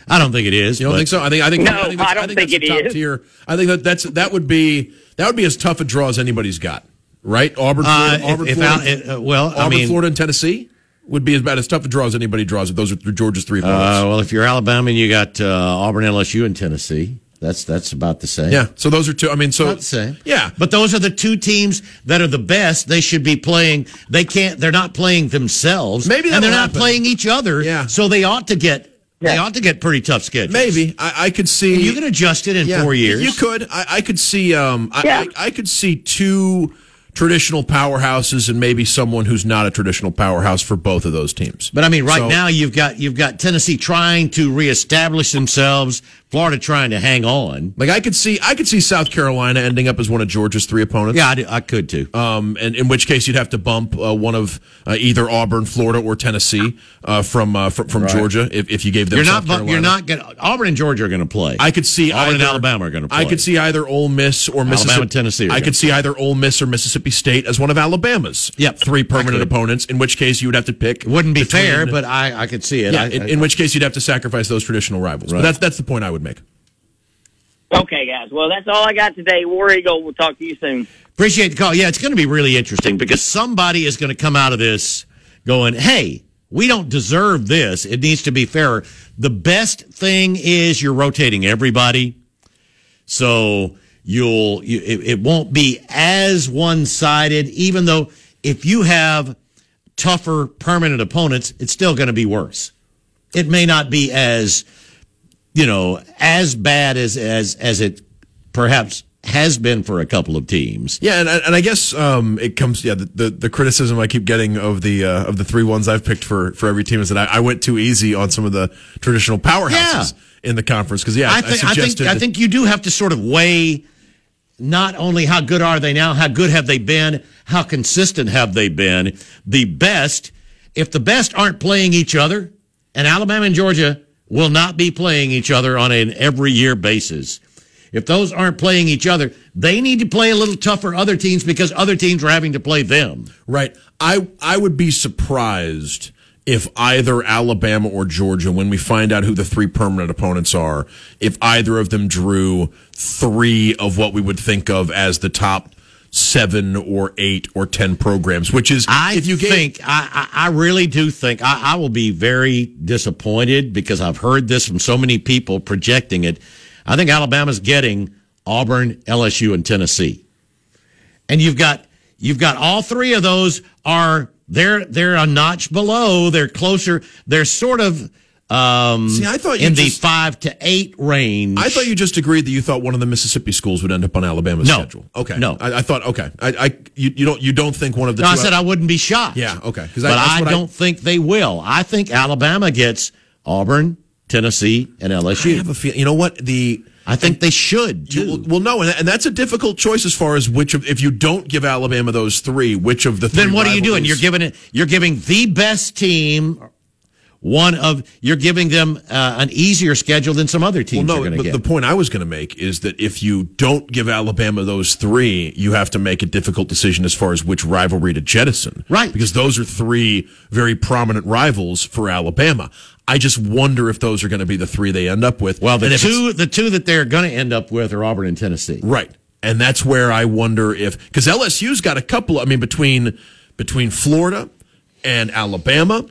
I don't think it is. You don't but- think so? I think I think No, I, think that's, I don't think think that's it top is. tier. I think that that's that would be that would be as tough a draw as anybody's got, right? Auburn, Uh, Florida, if- Auburn, if Florida, Al- uh, well, I Auburn, mean- Florida, and Tennessee would be about as tough a draw as anybody draws. If those are th- Georgia's three Uh, well, if you're Alabama, and you got uh, Auburn, LSU, and Tennessee. That's that's about the same. yeah, so those are two. I mean, so About the same. yeah, But those are the two teams that are the best. They should be playing. They can't. They're not playing themselves. Maybe and they're that'll not happen. playing each other. Yeah. So they ought to get. They ought to get pretty tough schedules. maybe I, I could see You can adjust it in Yeah, four years. You could. I, I could see. Um, I, Yeah. I, I could see two traditional powerhouses and maybe someone who's not a traditional powerhouse for both of those teams. But I mean, right So- now you've got you've got Tennessee trying to reestablish themselves Florida trying to hang on. Like I could see, I could see South Carolina ending up as one of Georgia's three opponents. Yeah, I, do- I could too. Um, and in which case you'd have to bump uh, one of uh, either Auburn, Florida, or Tennessee uh, from uh, from, from Right. Georgia if, if you gave them. You're South not. bu- You're not going. Auburn and Georgia are going to play. I could see Auburn and either- Alabama are going to play. I could see either Ole Miss or Mississippi. Alabama, Tennessee I could see either Ole Miss or Mississippi State as one of Alabama's Yep, three permanent opponents. In which case you would have to pick. It wouldn't be between- fair, but I, I could see it. yeah, I, in, in which case you'd have to sacrifice those traditional rivals. Right. But that's that's the point I would make. Okay, guys. Well, that's all I got today. War Eagle. We'll talk to you soon. Appreciate the call. Yeah, it's going to be really interesting because somebody is going to come out of this going, hey, we don't deserve this. It needs to be fairer. The best thing is you're rotating everybody. So you'll, you, it, it won't be as one sided, even though if you have tougher permanent opponents, it's still going to be worse. It may not be as, you know, as bad as, as, as it perhaps has been for a couple of teams. Yeah, and I- and I guess um, it comes yeah the, the the criticism I keep getting of the uh, of the three ones I've picked for for every team is that I, I went too easy on some of the traditional powerhouses in the conference because yeah I, I think I, think I think you do have to sort of weigh not only how good are they now, how good have they been, how consistent have they been. The best, if the best aren't playing each other, and Alabama and Georgia will not be playing each other on an every year basis. If those aren't playing each other, they need to play a little tougher other teams because other teams are having to play them. Right. I I would be surprised if either Alabama or Georgia, when we find out who the three permanent opponents are, if either of them drew three of what we would think of as the top seven or eight or ten programs, which is I if you think I, I, I really do think I, I will be very disappointed because I've heard this from so many people projecting it. I think Alabama's getting Auburn, LSU, and Tennessee, and you've got you've got all three of those are they're they're a notch below. They're closer. They're sort of um, See, I thought in just- the five to eight range. I thought you just agreed that you thought one of the Mississippi schools would end up on Alabama's No. schedule. Okay, No. I, I thought okay. I, I you, you don't you don't think one of the No, I said I wouldn't be shocked. Yeah, okay. But I- that's I, don't think they will. I think Alabama gets Auburn, Tennessee, and LSU. I have a feel. You know what the I think they should. You- Too. well, no, and, and that's a difficult choice as far as which of if you don't give Alabama those three, which of the three then what are you doing? You're giving it. You're giving the best team one of. You're giving them uh, an easier schedule than some other Well, teams are no, going to but get. the point I was going to make is that if you don't give Alabama those three, you have to make a difficult decision as far as which rivalry to jettison. Right. Because those are three very prominent rivals for Alabama. I just wonder if those are going to be the three they end up with. well, the And if it's- two the two that they're going to end up with are Auburn and Tennessee. Right. And that's where I wonder if because LSU's got a couple. I mean, between between Florida and Alabama,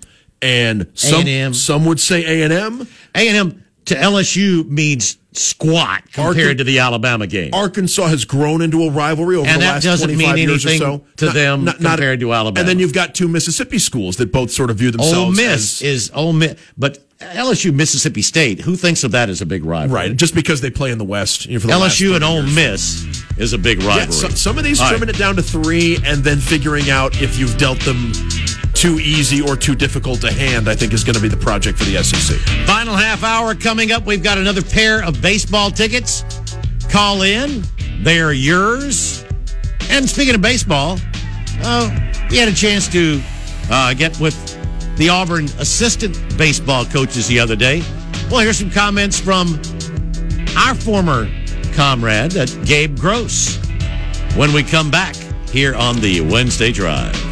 and some A&M. some would say A and M. A and M to LSU means squat compared Arkan- to the Alabama game. Arkansas has grown into a rivalry over And the last 25 mean years or anything so to them not compared to Alabama. And then you've got two Mississippi schools that both sort of view themselves Ole Miss as is Ole Miss, but LSU Mississippi State. Who thinks of that as a big rivalry? right just because they play in the West. You know, the LSU 30 and Ole. Miss is a big Yeah, rivalry. so, some of these All right. trimming it down to three and then figuring out if you've dealt them too easy or too difficult to hand, I think is going to be the project for the SEC. Final half hour coming up. We've got another pair of baseball tickets. Call in. They are yours. And speaking of baseball, uh, you had a chance to uh, get with the Auburn assistant baseball coaches the other day. Well, here's some comments from our former comrade, Gabe Gross, when we come back here on the Wednesday Drive.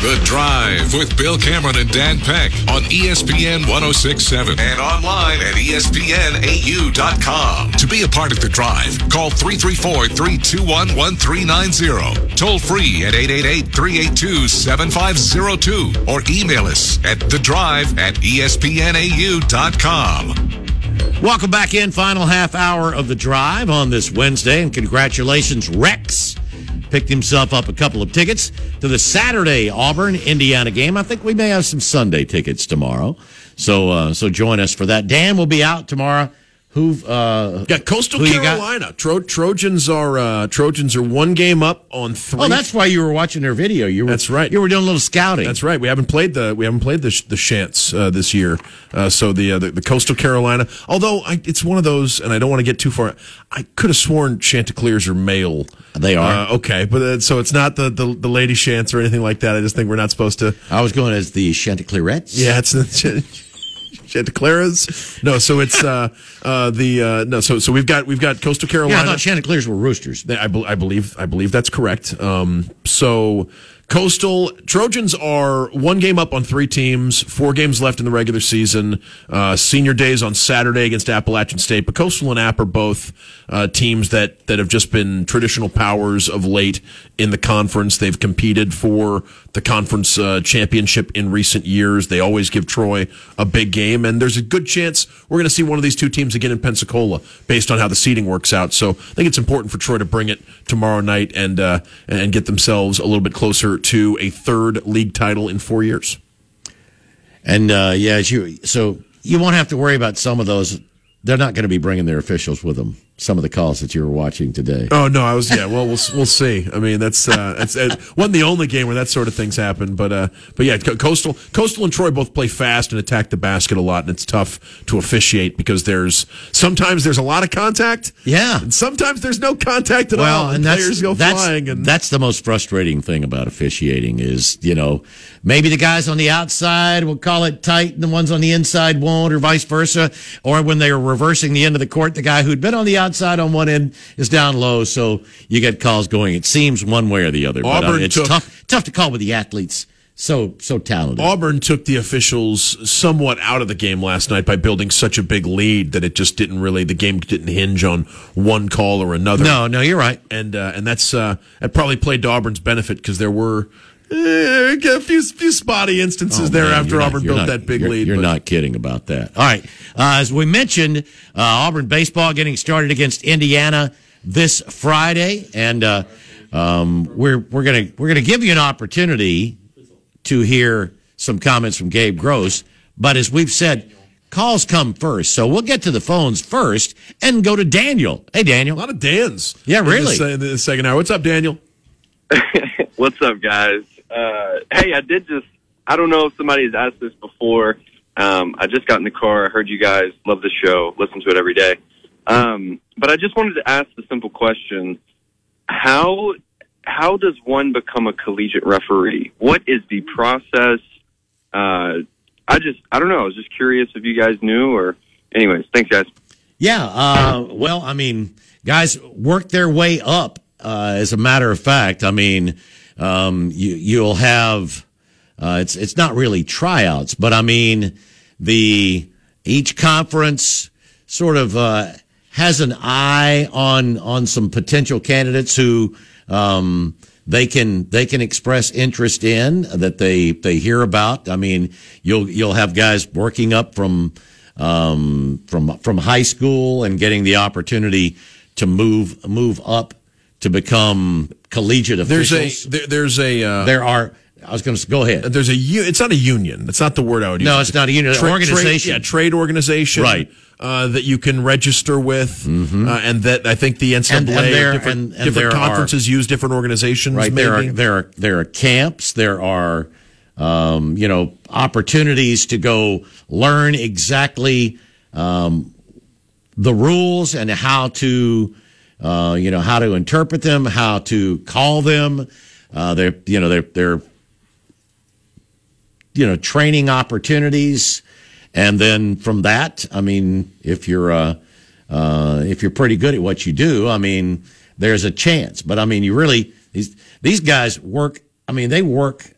The Drive with Bill Cameron and Dan Peck on ESPN 1067 and online at ESPNAU.com. To be a part of The Drive, call 334 321 1390. Toll free at 888 382 7502 or email us at The Drive at ESPNAU.com. Welcome back in, final half hour of the drive on this Wednesday, and congratulations, Rex. Picked himself up a couple of tickets to the Saturday Auburn Indiana game. I think we may have some Sunday tickets tomorrow, so uh, so join us for that. Dan will be out tomorrow. Who uh, got Coastal who you got? Carolina? Tro- Trojans are uh, Trojans are one game up on three. Oh, that's why you were watching their video. You were, That's right. You were doing a little scouting. That's right. We haven't played the we haven't played the sh- the Chants uh, this year. Uh, so the, uh, the the Coastal Carolina. Although I, it's one of those, and I don't want to get too far. I could have sworn Chanticleers are male. They are. Uh, okay, but uh, so it's not the, the the lady Chants or anything like that. I just think we're not supposed to. I was going as the Chanticleerettes. Yeah, it's the Chanticleers. No, so it's uh, uh, the uh, no. So so we've got we've got Coastal Yeah, Carolina. I thought Chanticleers were roosters. I, bel I believe I believe that's correct. Um, so Coastal Trojans are one game up on three teams, four games left in the regular season. Uh, senior days on Saturday against Appalachian State, but Coastal and App are both uh, teams that that have just been traditional powers of late in the conference. They've competed for the conference uh, championship in recent years. They always give Troy a big game, and there's a good chance we're going to see one of these two teams again in Pensacola, based on how the seeding works out. So I think it's important for Troy to bring it tomorrow night and uh, and get themselves a little bit closer to a third league title in four years. And uh, yeah, you so you won't have to worry about some of those. They're not going to be bringing their officials with them. Some of the calls that you were watching today. Oh no, I was yeah. Well, we'll we'll see. I mean, that's uh, it's it wasn't the only game where that sort of things happen, but uh, but yeah, Co- coastal coastal and Troy both play fast and attack the basket a lot, and it's tough to officiate because there's sometimes there's a lot of contact, Yeah. and sometimes there's no contact at Well, all, and that's players go that's, flying, and that's the most frustrating thing about officiating is you know maybe the guys on the outside will call it tight and the ones on the inside won't, or vice versa. Or when they are reversing the end of the court, the guy who'd been on the outside on one end is down low, so you get calls going. It seems one way or the other, but uh, Auburn it's took- tough tough to call with the athletes. So so talented. Auburn took the officials somewhat out of the game last night by building such a big lead that it just didn't really the game didn't hinge on one call or another. No, no, you're right. and uh, and that's uh, that probably played to Auburn's benefit because there were a few few spotty instances Oh, there man, after you're not- Auburn built not- that big you're, lead. You're but- not kidding about that. All right. Uh, as we mentioned, uh, Auburn baseball getting started against Indiana this Friday, and uh, um, we're we're gonna we're gonna give you an opportunity to hear some comments from Gabe Gross. But as we've said, calls come first, so we'll get to the phones first and go to Daniel. Hey, Daniel, a lot of Dan's. Yeah, really. this, uh, in the second hour. What's up, Daniel? What's up, guys? Uh, hey, I did just, I don't know if somebody's asked this before. Um, I just got in the car. I heard you guys love the show, listen to it every day. Um, but I just wanted to ask the simple question. How, how does one become a collegiate referee? What is the process? Uh, I just, I don't know. I was just curious if you guys knew or, anyways, thanks guys. Yeah. Uh, well, I mean, guys work their way up. Uh, as a matter of fact, I mean, um, you you'll have uh, it's it's not really tryouts, but I mean the each conference sort of uh, has an eye on on some potential candidates who um, they can they can express interest in that they they hear about. I mean, you'll you'll have guys working up from um, from from high school and getting the opportunity to move move up to become collegiate There's officials. a there, there's a uh, there are. I was going to go ahead. there's a. it's not a union. That's not the word I would use. No, it's not a union. Tra- Organization. Trade, yeah, trade organization. Right. Uh, that you can register with, uh, and that I think the NCAA And- and there- different, and- and different there are- conferences use different organizations. right maybe. there are there are there are camps there are um, you know opportunities to go learn exactly um, the rules and how to uh, you know how to interpret them how to call them. Uh, they're you know they're they're you know training opportunities. And then from that i mean if you're uh, uh, if you're pretty good at what you do i mean there's a chance. But i mean you really these these guys work i mean they work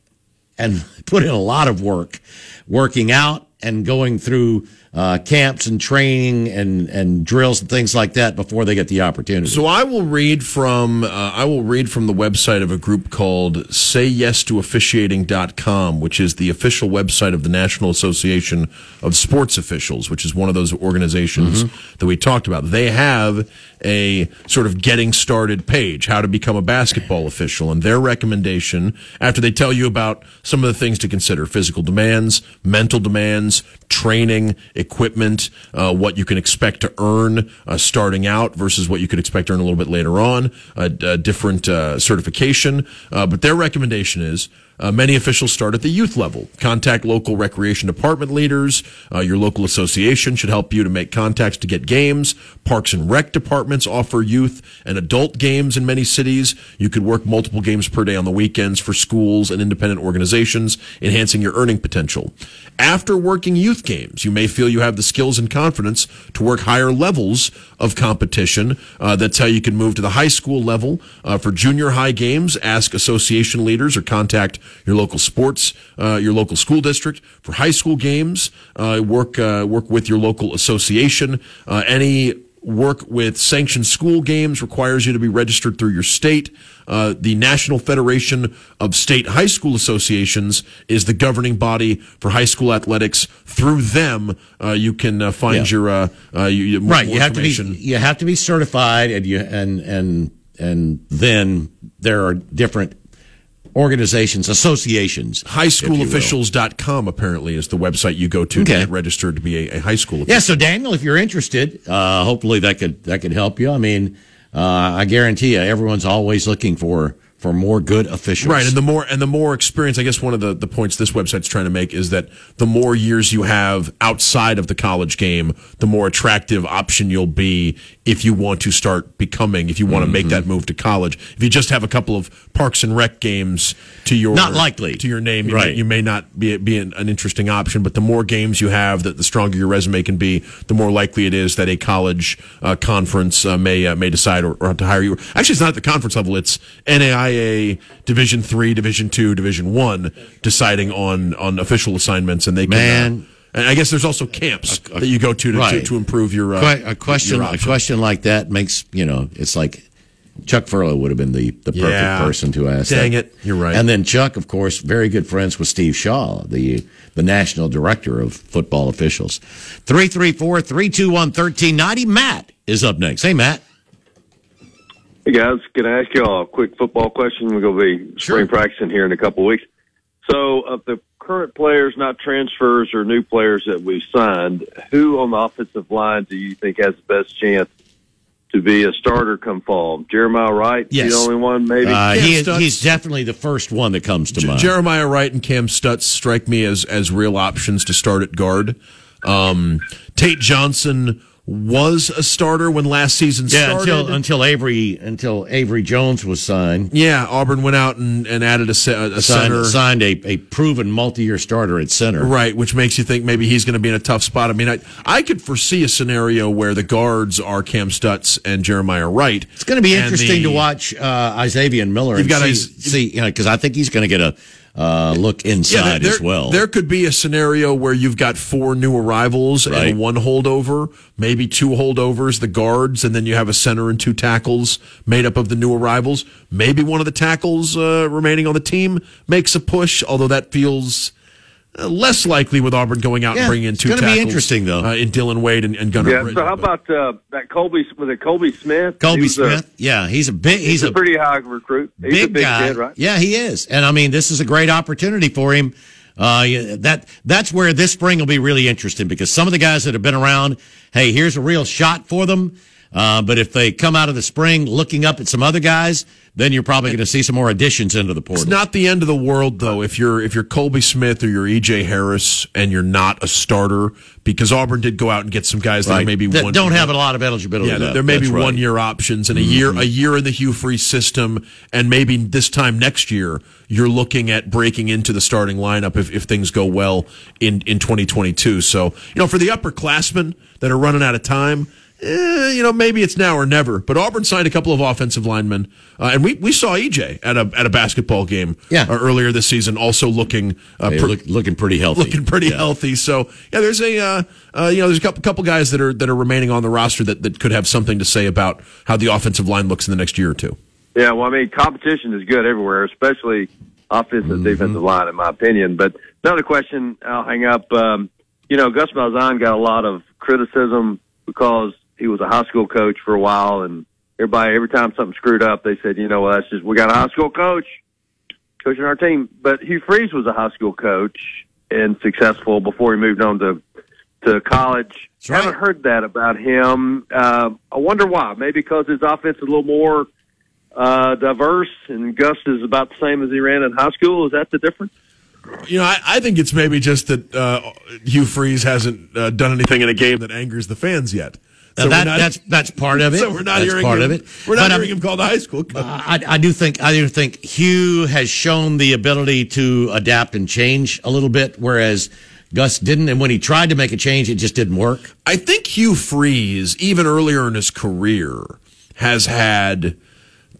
and put in a lot of work working out and going through uh, camps and training and, and drills and things like that before they get the opportunity. So I will read from uh, I will read from the website of a group called Say Yes to Officiating.com, which is the official website of the National Association of Sports Officials, which is one of those organizations that we talked about. They have a sort of getting started page, how to become a basketball official, and their recommendation after they tell you about some of the things to consider: physical demands, mental demands, training, equipment, uh, what you can expect to earn uh, starting out versus what you could expect to earn a little bit later on, a, a different uh, certification. Uh, but their recommendation is. Uh, many officials start at the youth level. Contact local recreation department leaders. Your local association should help you to make contacts to get games. Parks and rec departments offer youth and adult games in many cities. You could work multiple games per day on the weekends for schools and independent organizations, enhancing your earning potential. After working youth games, you may feel you have the skills and confidence to work higher levels of competition. Uh, that's how you can move to the high school level. Uh, for junior high games, ask association leaders or contact your local sports, uh, your local school district. For high school games, uh, work uh, work with your local association. Uh, any work with sanctioned school games requires you to be registered through your state. Uh, the National Federation of State High School Associations is the governing body for high school athletics. Through them, uh, you can uh, find Yeah. your uh, uh, you, right, you have to be you have to be certified, and you and and and then there are different organizations, associations. if you will. Highschoolofficials.com apparently is the website you go to to Okay. get registered to be a, a high school official. Yeah, so Daniel, if you're interested, uh, hopefully that could that could help you. I mean, uh, I guarantee you, everyone's always looking for for more good officials. Right, and the more and the more experience, I guess one of the, the points this website's trying to make is that the more years you have outside of the college game, the more attractive option you'll be if you want to start becoming, if you want to make Mm-hmm. that move to college. If you just have a couple of Parks and Rec games to your Not likely. to your name, you, may, Right. you may not be be an, an interesting option. But the more games you have, that the stronger your resume can be, the more likely it is that a college uh, conference uh, may uh, may decide or, or to hire you. Actually, it's not at the conference level; it's NAIA Division three, Division two, Division one deciding on on official assignments, and they can. Man. uh, and I guess there's also camps that you go to to, to, Right. to improve your uh, a question your a question like that makes you know it's like Chuck Furlow would have been the, the perfect Yeah. person to ask. Dang that. it. You're right. And then Chuck, of course, very good friends with Steve Shaw, the the national director of football officials. 334-321-1390. Matt is up next. Hey, Matt. Hey guys, can I ask y'all a quick football question? We're going to be spring practicing here in a couple of weeks. So, of the current players, not transfers or new players that we've signed, who on the offensive line do you think has the best chance to be a starter come fall? Jeremiah Wright, Yes. the only one, maybe. Uh, he is, he's definitely the first one that comes to mind. Jeremiah Wright and Kam Stutts strike me as as real options to start at guard. Um, Tate Johnson was a starter when last season yeah, started. until until Avery until Avery Jones was signed. yeah, Auburn went out and, and added a, a Signed, center. signed a, a proven multi-year starter at center. Right, which makes you think maybe he's going to be in a tough spot. I mean, I, I could foresee a scenario where the guards are Kam Stutts and Jeremiah Wright. It's going to be interesting the- to watch uh, Isaiah Miller You've and got see, Is- see you know, because I think he's going to get a uh, look inside there, as well. There could be a scenario where you've got four new arrivals Right. and one holdover, maybe two holdovers, the guards, and then you have a center and two tackles made up of the new arrivals. Maybe one of the tackles uh, remaining on the team makes a push, although that feels uh, less likely with Auburn going out Yeah, and bringing in it's two gonna be interesting, though. uh, in Dillon Wade and, and Gunner yeah, Britton. so how about uh, that Colby, was it Colby Smith? He Colby was a- Smith, yeah, he's a big, he's, He's, a, a pretty high recruit. He's big, a big guy. kid, right? Yeah, he is, and I mean, this is a great opportunity for him. Uh, that that's where this spring will be really interesting because some of the guys that have been around, hey, here's a real shot for them. Uh, but if they come out of the spring looking up at some other guys, then you're probably going to see some more additions into the portal. It's not the end of the world though if you're if you're Colby Smith or you're EJ Harris and you're not a starter because Auburn did go out and get some guys that Right. are maybe That one don't have a lot of eligibility Yeah, left. there may be right. one year options and a year Mhm. a year in the Hugh Freeze system and maybe this time next year you're looking at breaking into the starting lineup if, if things go well in in 2022. So, you know, for the upperclassmen that are running out of time, eh, you know, maybe it's now or never. But Auburn signed a couple of offensive linemen, uh, and we, we saw EJ at a at a basketball game Yeah. uh, earlier this season, also looking uh, Hey, look- looking pretty healthy. looking pretty Yeah. healthy. So yeah, there's a uh, uh, you know there's a couple couple guys that are that are remaining on the roster that, that could have something to say about how the offensive line looks in the next year or two. Yeah, well, I mean, competition is good everywhere, especially offensive, defensive line, in my opinion. But another question, I'll hang up. Um, you know, Gus Malzahn got a lot of criticism because he was a high school coach for a while, and everybody, every time something screwed up, they said, you know, well, that's just we got a high school coach coaching our team. But Hugh Freeze was a high school coach and successful before he moved on to to college. I haven't heard that about him. Uh, I wonder why. Maybe because his offense is a little more uh, diverse, and Gus is about the same as he ran in high school. Is that the difference? You know, I, I think it's maybe just that uh, Hugh Freeze hasn't uh, done anything in a game that angers the fans yet. We're that- not- that's that's part of it. So we're not That's hearing part him, of it. We're not But, hearing him called a high school coach. I, I do think I do think Hugh has shown the ability to adapt and change a little bit, whereas Gus didn't. And when he tried to make a change, it just didn't work. I think Hugh Freeze, even earlier in his career, has had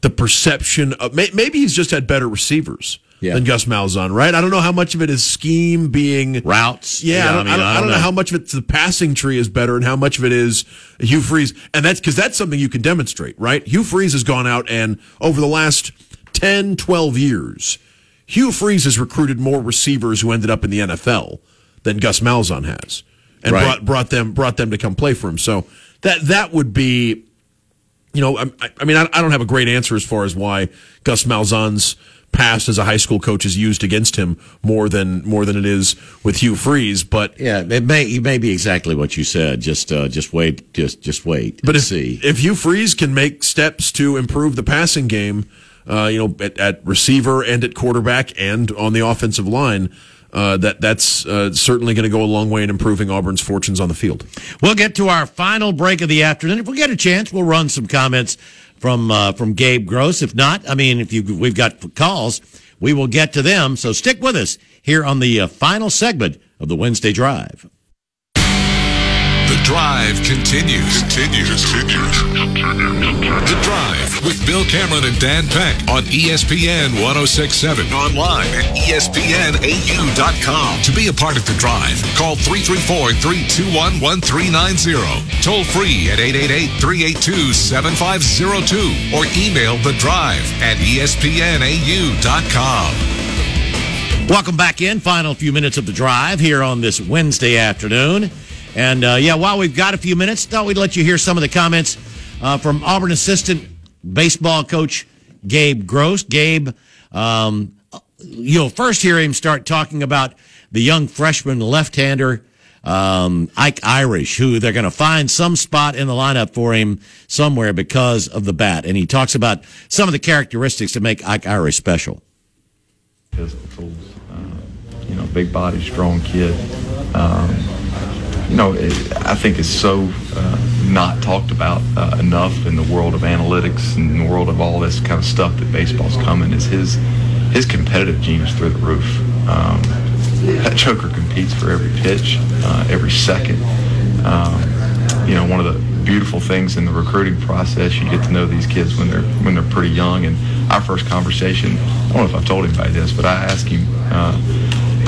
the perception of maybe he's just had better receivers than Gus Malzahn, right? I don't know how much of it is scheme being routes. Yeah, Yeah, I, I don't, mean, I don't, I I don't don't know. know. how much of it's the passing tree is better and how much of it is Hugh Freeze. And that's because that's something you can demonstrate, right? Hugh Freeze has gone out and over the last 10, 12 years, Hugh Freeze has recruited more receivers who ended up in the NFL than Gus Malzahn has, and Right. brought brought them brought them to come play for him. So that that would be, you know, I, I mean, I, I don't have a great answer as far as why Gus Malzahn's past as a high school coach is used against him more than more than it is with Hugh Freeze, but Yeah, it may it may be exactly what you said. Just uh, just wait, just just wait. But and if, see. if Hugh Freeze can make steps to improve the passing game, uh, you know, at, at receiver and at quarterback and on the offensive line, uh, that that's uh, certainly going to go a long way in improving Auburn's fortunes on the field. We'll get to our final break of the afternoon. If we get a chance, we'll run some comments from uh, from Gabe Gross. If not, I mean, if you we've got calls, we will get to them. So stick with us here on the uh, final segment of the Wednesday Drive. Drive continues. Continues. Continues. The drive with Bill Cameron and Dan Peck on ESPN 1067. Online at ESPNAU.com. To be a part of the drive, call 334 321 1390. Toll free at 888 382 7502 or email the drive at ESPNAU.com. Welcome back in. Final few minutes of the drive here on this Wednesday afternoon. And uh, yeah, while we've got a few minutes, thought we'd let you hear some of the comments uh, from Auburn assistant baseball coach Gabe Gross. Gabe, um, you'll first hear him start talking about the young freshman left-hander um, Ike Irish, who they're going to find some spot in the lineup for him somewhere because of the bat. And he talks about some of the characteristics that make Ike Irish special. physical tools. Uh, you know, big body, strong kid. Um, you know, it, I think it's so uh, not talked about uh, enough in the world of analytics and the world of all this kind of stuff that baseball's coming. Is his his competitive genius through the roof. Um, that Joker competes for every pitch, uh, every second. Um, you know, one of the beautiful things in the recruiting process, you get to know these kids when they're when they're pretty young. And our first conversation, I don't know if I've told anybody this, but I asked him, uh,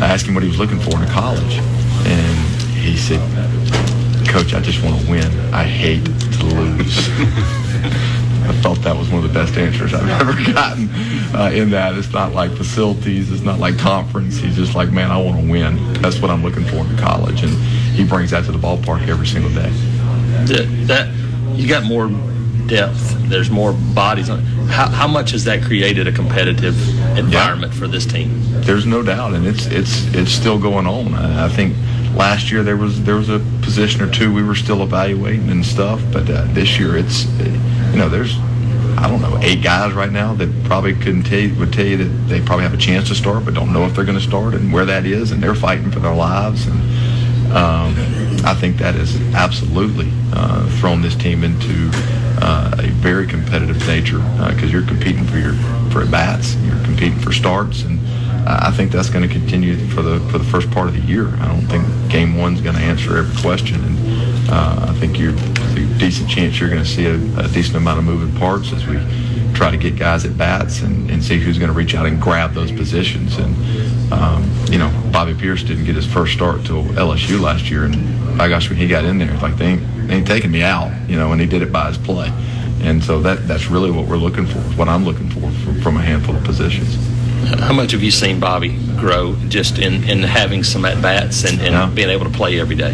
I asked him what he was looking for in college, and he said, "Coach, I just want to win. I hate to lose." I thought that was one of the best answers I've ever gotten uh, in that. It's not like facilities, it's not like conference. He's just like, man, I want to win. That's what I'm looking for in college. And he brings that to the ballpark every single day. that, that you got more depth. There's more bodies. on How, how much has that created a competitive environment for this team? There's no doubt, and it's it's it's still going on. I, I think last year there was there was a position or two we were still evaluating and stuff, but uh, this year it's you know there's I don't know eight guys right now that probably couldn't tell you, would tell you that they probably have a chance to start, but don't know if they're going to start and where that is, and they're fighting for their lives. And um, I think that has absolutely uh, thrown this team into uh, a very competitive nature because you're competing for your for at bats, you're competing for starts, and uh, I think that's going to continue for the for the first part of the year. I don't think Game One's going to answer every question, and Uh, I think you're a decent chance you're going to see a, a decent amount of moving parts as we try to get guys at bats and, and see who's going to reach out and grab those positions. And um, you know, Bobby Peirce didn't get his first start till LSU last year, and my gosh, when he got in there, like they ain't, they ain't taking me out, you know, and he did it by his play. And so that that's really what we're looking for, what I'm looking for from, from a handful of positions. How much have you seen Bobby grow just in, in having some at bats and, and Yeah. being able to play every day?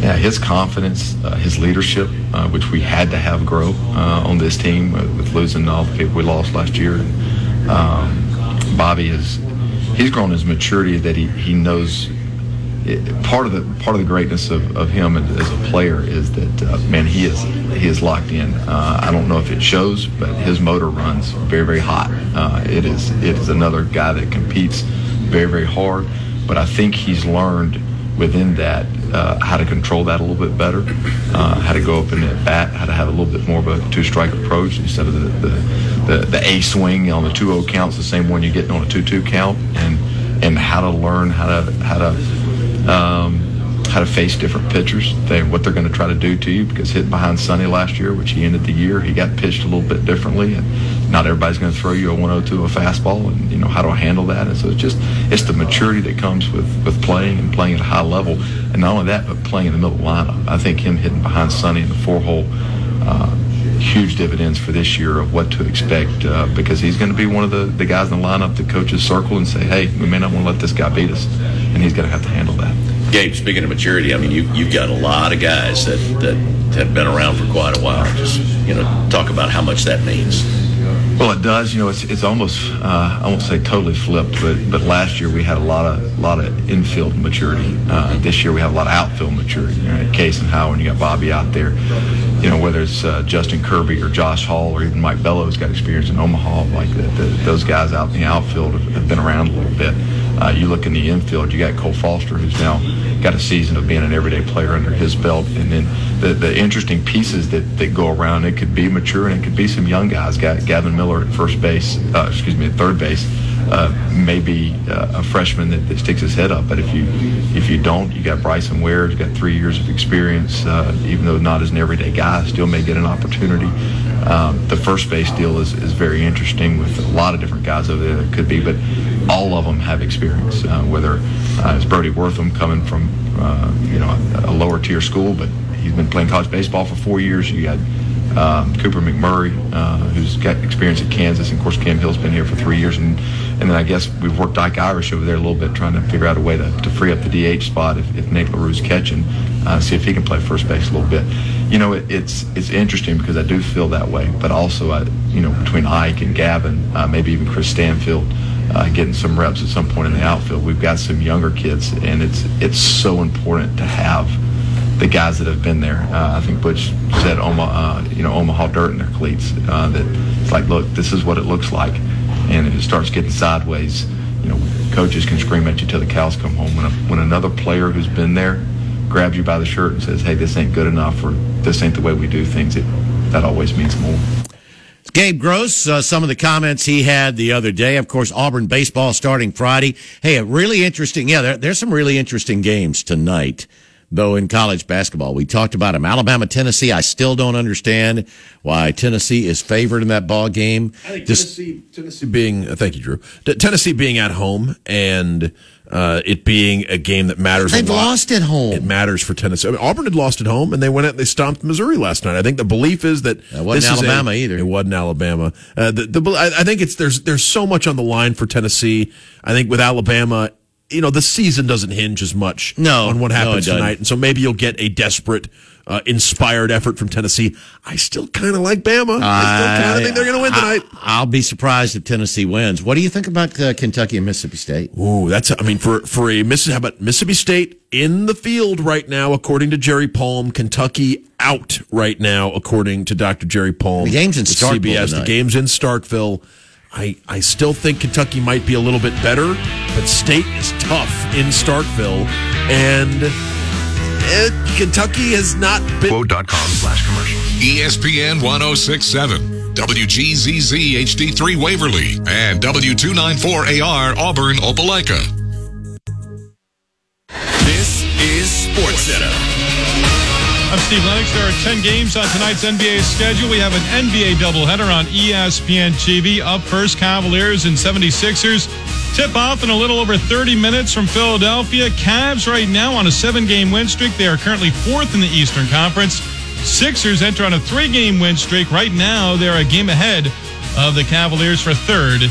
Yeah, his confidence, uh, his leadership, uh, which we had to have grow uh, on this team with losing all the people we lost last year. And, um, Bobby is he's grown his maturity that he, he knows. It, part of the part of the greatness of, of him as a player is that uh, man he is he is locked in. Uh, I don't know if it shows, but his motor runs very very hot. Uh, it is it is another guy that competes very very hard, but I think he's learned within that uh, how to control that a little bit better, uh, how to go up in at bat, how to have a little bit more of a two strike approach instead of the the, the, the A swing on the 2-0 counts, the same one you get on a 2-2 count, and and how to learn how to how to um, how to face different pitchers, they, what they're going to try to do to you. Because hitting behind Sonny last year, which he ended the year, he got pitched a little bit differently, and not everybody's going to throw you a 102 a fastball, and you know how to handle that. And so it's just it's the maturity that comes with with playing and playing at a high level, and not only that, but playing in the middle lineup. I think him hitting behind Sonny in the four hole. Uh, huge dividends for this year of what to expect uh, because he's going to be one of the, the guys in the lineup that coaches circle and say, hey, we may not want to let this guy beat us. And he's going to have to handle that. Gabe, speaking of maturity, I mean, you, you've got a lot of guys that, that have been around for quite a while. Just, you know, talk about how much that means. Well, it does. You know, it's it's almost uh, I won't say totally flipped, but but last year we had a lot of lot of infield maturity. Uh, this year we have a lot of outfield maturity. You know, Case and you got Bobby out there. You know, whether it's uh, Justin Kirby or Josh Hall or even Mike Bello's got experience in Omaha. Like the, the, those guys out in the outfield have, have been around a little bit. Uh, you look in the infield, you got Cole Foster, who's now got a season of being an everyday player under his belt. And then the, the interesting pieces that, that go around, it could be mature and it could be some young guys. Got Gavin Miller at first base, uh, excuse me, at third base. Uh, maybe uh, a freshman that, that sticks his head up, but if you if you don't, you got Bryson Ware, who's got three years of experience. Uh, even though not as an everyday guy, still may get an opportunity. Um, the first base deal is, is very interesting with a lot of different guys over there that could be, but all of them have experience. Uh, whether uh, it's Brody Wortham coming from uh, you know a, a lower tier school, but he's been playing college baseball for four years. You got um, Cooper McMurray, uh, who's got experience at Kansas, and of course Cam Hill's been here for three years, and and then I guess we've worked Ike Irish over there a little bit, trying to figure out a way to, to free up the DH spot if, if Nate LaRue's catching, uh, see if he can play first base a little bit. You know, it, it's it's interesting because I do feel that way, but also I, you know, between Ike and Gavin, uh, maybe even Chris Stanfield. Uh, getting some reps at some point in the outfield. We've got some younger kids, and it's it's so important to have the guys that have been there. Uh, I think Butch said Omaha, uh, you know, Omaha dirt in their cleats. Uh, that it's like, look, this is what it looks like, and if it starts getting sideways, you know, coaches can scream at you till the cows come home. When a, when another player who's been there grabs you by the shirt and says, hey, this ain't good enough, or this ain't the way we do things, it that always means more. Gabe Gross, uh, some of the comments he had the other day. Of course, Auburn baseball starting Friday. Hey, a really interesting. Yeah, there, there's some really interesting games tonight, though, in college basketball. We talked about them. Alabama, Tennessee. I still don't understand why Tennessee is favored in that ball game. I think Just- Tennessee, Tennessee being, uh, thank you, Drew. Tennessee being at home and uh, it being a game that matters. They've lost at home. It matters for Tennessee. I mean, Auburn had lost at home, and they went out and they stomped Missouri last night. I think the belief is that That wasn't this is a- Alabama either. It wasn't Alabama. Uh, the, the, I think it's there's there's so much on the line for Tennessee. I think with Alabama. You know, the season doesn't hinge as much No, on what no, it happens doesn't. tonight. And so maybe you'll get a desperate, uh, inspired effort from Tennessee. I still kind of like Bama. I still kind of think they're going to win tonight. I, will be surprised if Tennessee wins. What do you think about uh, Kentucky and Mississippi State? Ooh, that's I mean for for a Mississippi, how about Mississippi State in the field right now, according to Jerry Palm. Kentucky out right now, according to Dr. Jerry Palm. The game's in Starkville CBS. The game's in Starkville. I I still think Kentucky might be a little bit better, but State is tough in Starkville, and eh, Kentucky has not been. Quote.com slash commercial. ESPN 1067. WGZZ HD3 Waverly and W294AR Auburn Opelika. This is Sports Center. I'm Steve Lennox. There are 10 games on tonight's NBA schedule. We have an NBA doubleheader on ESPN TV. Up first, Cavaliers and 76ers. Tip off in a little over 30 minutes from Philadelphia. Cavs right now on a seven game win streak. They are currently fourth in the Eastern Conference. Sixers enter on a three game win streak. Right now, they're a game ahead of the Cavaliers for third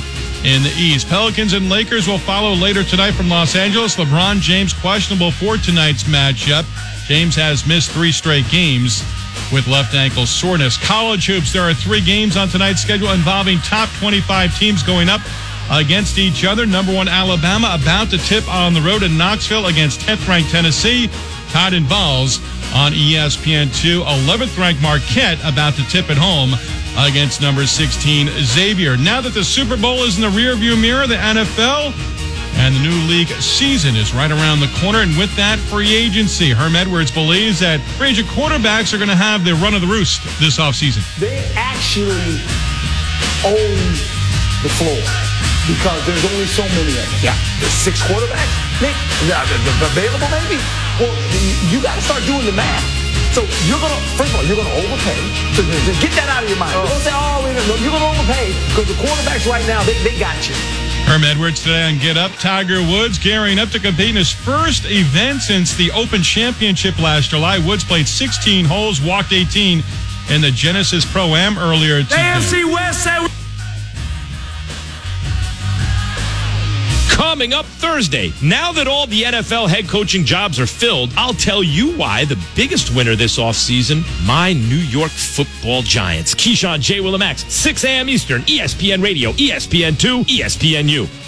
in the East. Pelicans and Lakers will follow later tonight from Los Angeles. LeBron James questionable for tonight's matchup. James has missed three straight games with left ankle soreness. College hoops, there are three games on tonight's schedule involving top 25 teams going up against each other. Number one, Alabama about to tip on the road in Knoxville against 10th ranked Tennessee. Todd and Balls on E ESPN2. 11th ranked Marquette about to tip at home against number 16 Xavier. Now that the Super Bowl is in the rearview mirror, the NFL and the new league season is right around the corner. And with that, free agency. Herm Edwards believes that free agent quarterbacks are going to have the run of the roost this offseason. they actually own the floor because there's only so many of them. Yeah, there's six quarterbacks. Nick, yeah, the- the- available maybe. Well, you, got to start doing the math. So you're gonna first of all you're gonna overpay. So just just get that out of your mind. Don't say oh we don't know." you're gonna overpay because the quarterbacks right now they, they got you. Herm Edwards today on Get Up. Tiger Woods gearing up to compete in his first event since the Open Championship last July. Woods played 16 holes, walked 18 in the Genesis Pro Am earlier today. AFC West say Coming up Thursday, now that all the NFL head coaching jobs are filled, I'll tell you why the biggest winner this offseason, my New York football giants. Keyshawn JWill and Max, 6 a.m. Eastern, ESPN Radio, ESPN2, ESPNU.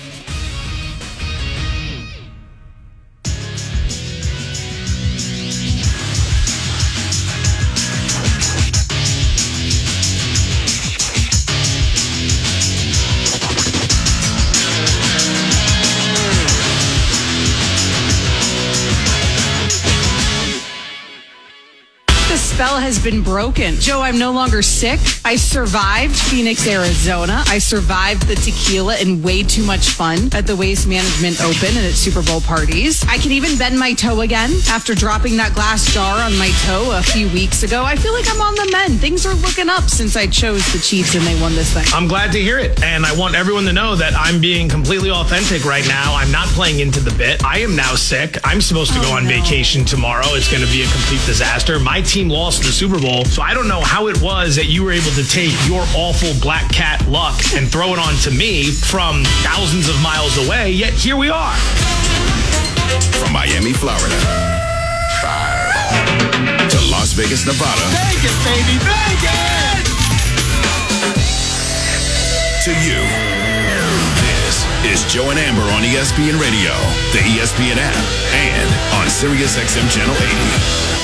Been broken. Joe, I'm no longer sick. I survived Phoenix, Arizona. I survived the tequila and way too much fun at the Waste Management Open and at Super Bowl parties. I can even bend my toe again after dropping that glass jar on my toe a few weeks ago. I feel like I'm on the mend. Things are looking up since I chose the Chiefs and they won this thing. I'm glad to hear it. And I want everyone to know that I'm being completely authentic right now. I'm not playing into the bit. I am now sick. I'm supposed to go on oh, vacation tomorrow. It's going to be a complete disaster. My team lost the Super Bowl. So I don't know how it was that you were able to take your awful black cat luck and throw it on to me from thousands of miles away. Yet here we are. From Miami, Florida, to Las Vegas, Nevada, Vegas, baby, Vegas. to you. This is Joe and Amber on ESPN Radio, the ESPN app, and on SiriusXM Channel 80.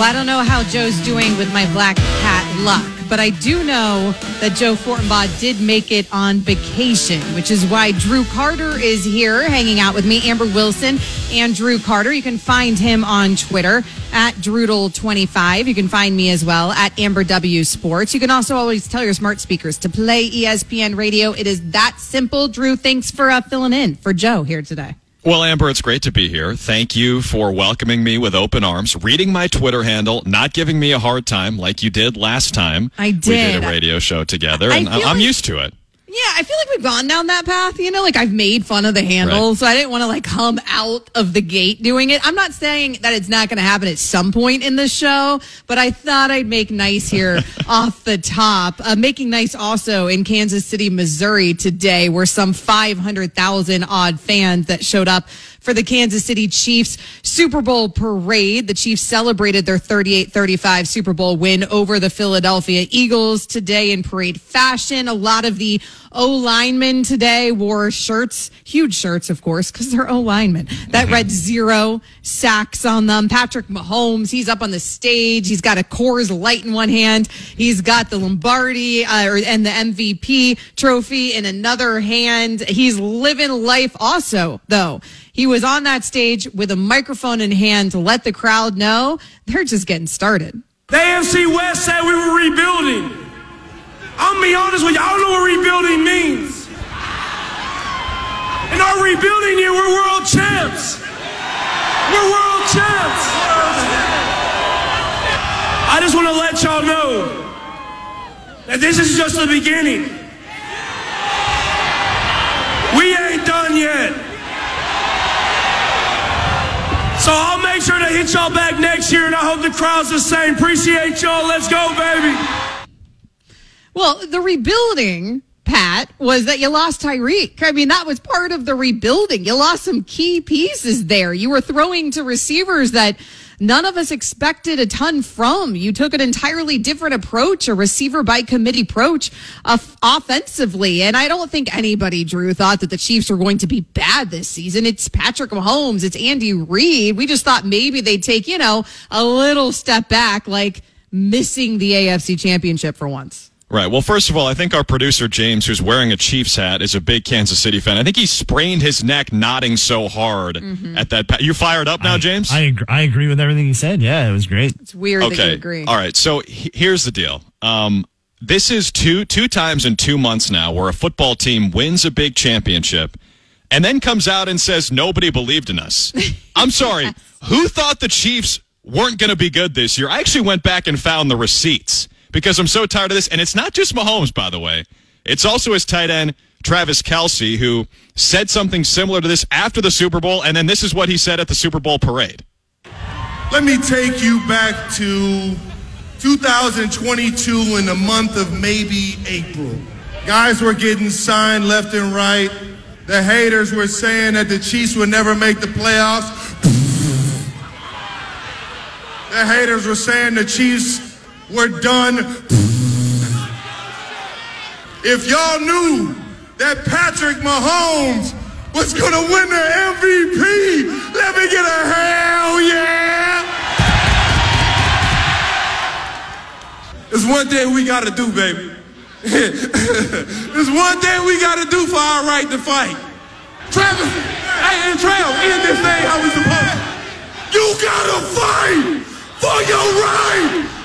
Well, I don't know how Joe's doing with my black cat luck, but I do know that Joe Fortenbaugh did make it on vacation, which is why Drew Carter is here hanging out with me. Amber Wilson and Drew Carter. You can find him on Twitter at Droodle25. You can find me as well at Amber W Sports. You can also always tell your smart speakers to play ESPN Radio. It is that simple. Drew, thanks for uh, filling in for Joe here today. Well, Amber, it's great to be here. Thank you for welcoming me with open arms, reading my Twitter handle, not giving me a hard time like you did last time. I did. We did a radio show together, I and I'm like- used to it. Yeah, I feel like we've gone down that path. You know, like I've made fun of the handle, Right. so I didn't want to like come out of the gate doing it. I'm not saying that it's not going to happen at some point in the show, but I thought I'd make nice here off the top. Uh, making nice also in Kansas City, Missouri today, where some 500,000 odd fans that showed up for the Kansas City Chiefs Super Bowl parade. The Chiefs celebrated their 38-35 Super Bowl win over the Philadelphia Eagles today in parade fashion. A lot of the O linemen today wore shirts, huge shirts, of course, because they're O linemen that read zero sacks on them. Patrick Mahomes, he's up on the stage. He's got a Coors Light in one hand. He's got the Lombardi uh, and the MVP trophy in another hand. He's living life also, though. He was on that stage with a microphone in hand to let the crowd know they're just getting started. The AFC West said we were rebuilding. I'm be honest with you, I don't know what rebuilding means. In our rebuilding year, we're world champs. We're world champs. I just want to let y'all know that this is just the beginning. We ain't done yet. So I'll make sure to hit y'all back next year, and I hope the crowd's the same. Appreciate y'all. Let's go, baby. Well, the rebuilding, Pat, was that you lost Tyreek. I mean, that was part of the rebuilding. You lost some key pieces there. You were throwing to receivers that none of us expected a ton from. You took an entirely different approach, a receiver by committee approach uh, offensively. And I don't think anybody, Drew, thought that the Chiefs were going to be bad this season. It's Patrick Mahomes, it's Andy Reid. We just thought maybe they'd take, you know, a little step back, like missing the AFC championship for once. Right. Well, first of all, I think our producer James, who's wearing a Chiefs hat, is a big Kansas City fan. I think he sprained his neck nodding so hard Mm-hmm. at that. Pa- you fired up now, James? I agree, I agree with everything he said. Yeah, it was great. It's weird that you okay. agree. All right. So he- here's the deal. Um, this is two two times in two months now where a football team wins a big championship and then comes out and says nobody believed in us. I'm sorry. Who thought the Chiefs weren't going to be good this year? I actually went back and found the receipts because I'm so tired of this. And it's not just Mahomes, by the way. It's also his tight end, Travis Kelce, who said something similar to this after the Super Bowl. And then this is what he said at the Super Bowl parade. Let me take you back to 2022 in the month of maybe April. Guys were getting signed left and right. The haters were saying that the Chiefs would never make the playoffs. The haters were saying the Chiefs were done. If y'all knew that Patrick Mahomes was going to win the MVP, let me get a hell yeah! There's one thing we got to do, baby. There's one thing we got to do for our right to fight. Travis, hey, and Trail, end this thing how we supposed to. You got to fight for your right!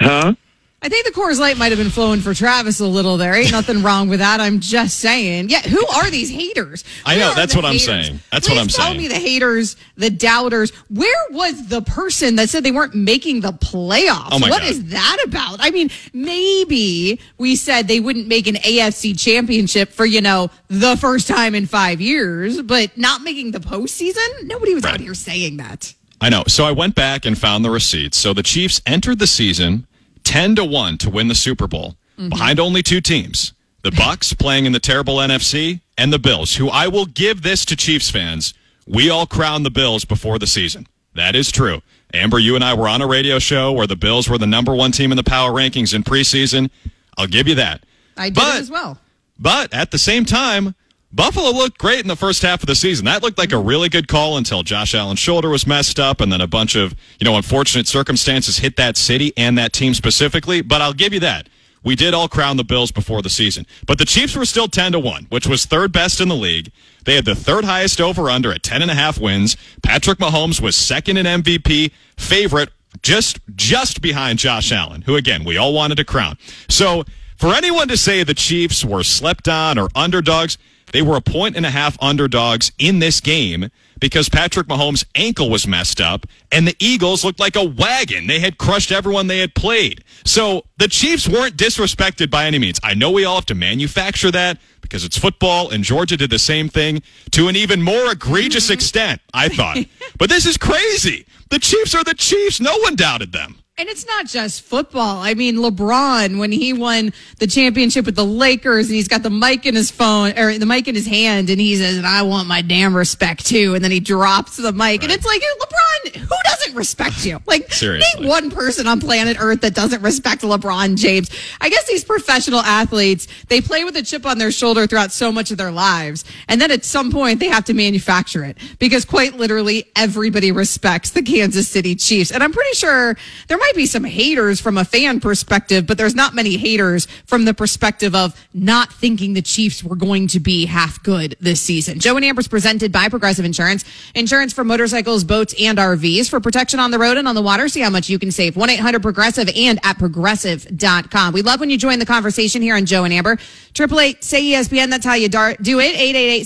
Huh? I think the Coors Light might have been flowing for Travis a little there. Ain't nothing wrong with that. I'm just saying. Yeah, who are these haters? I know. That's what I'm saying. That's Please what I'm tell saying. me the haters, the doubters. Where was the person that said they weren't making the playoffs? Oh my What God. is that about? I mean, maybe we said they wouldn't make an AFC championship for, you know, the first time in five years, but not making the postseason? Nobody was out here saying that. I know. So I went back and found the receipts. So the Chiefs entered the season 10 to 1 to win the Super Bowl, mm-hmm. behind only two teams. The Bucks playing in the terrible NFC and the Bills, who I will give this to Chiefs fans. We all crowned the Bills before the season. That is true. Amber, you and I were on a radio show where the Bills were the number 1 team in the power rankings in preseason. I'll give you that. I did But- as well. But at the same time, Buffalo looked great in the first half of the season. That looked like a really good call until Josh Allen's shoulder was messed up, and then a bunch of you know unfortunate circumstances hit that city and that team specifically. But I'll give you that. We did all crown the Bills before the season, but the Chiefs were still ten to one, which was third best in the league. They had the third highest over under at ten and a half wins. Patrick Mahomes was second in MVP, favorite just just behind Josh Allen, who again we all wanted to crown. So for anyone to say the Chiefs were slept on or underdogs, they were a point and a half underdogs in this game because Patrick Mahomes' ankle was messed up and the Eagles looked like a wagon. They had crushed everyone they had played. So the Chiefs weren't disrespected by any means. I know we all have to manufacture that because it's football and Georgia did the same thing to an even more egregious mm-hmm. extent, I thought. but this is crazy. The Chiefs are the Chiefs. No one doubted them. And it's not just football. I mean, LeBron, when he won the championship with the Lakers and he's got the mic in his phone or the mic in his hand and he says, and I want my damn respect too. And then he drops the mic and it's like, LeBron, who doesn't respect you? Like, Seriously. name one person on planet Earth that doesn't respect LeBron James. I guess these professional athletes, they play with a chip on their shoulder throughout so much of their lives. And then at some point they have to manufacture it because quite literally everybody respects the Kansas City Chiefs. And I'm pretty sure there might might be some haters from a fan perspective, but there's not many haters from the perspective of not thinking the Chiefs were going to be half good this season. Joe and Amber's presented by Progressive Insurance. Insurance for motorcycles, boats, and RVs for protection on the road and on the water. See how much you can save. 1-800-Progressive and at progressive.com. We love when you join the conversation here on Joe and Amber. Triple eight say ESPN. That's how you dar- do it.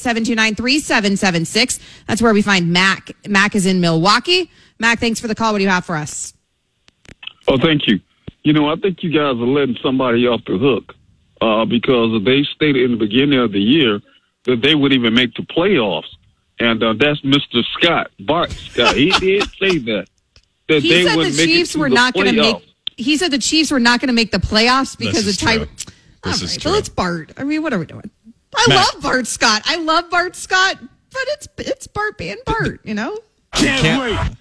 888-729-3776. That's where we find Mac. Mac is in Milwaukee. Mac, thanks for the call. What do you have for us? Oh, thank you. You know, I think you guys are letting somebody off the hook uh, because they stated in the beginning of the year that they would even make the playoffs, and uh, that's Mr. Scott Bart Scott. He did say that that He they said would the make Chiefs it to were the not going to playoffs. make. He said the Chiefs were not going to make the playoffs because is of Ty. true. All This is right, true. Well, it's Bart. I mean, what are we doing? I Matt. love Bart Scott. I love Bart Scott, but it's it's Bart being Bart. You know. Can't wait.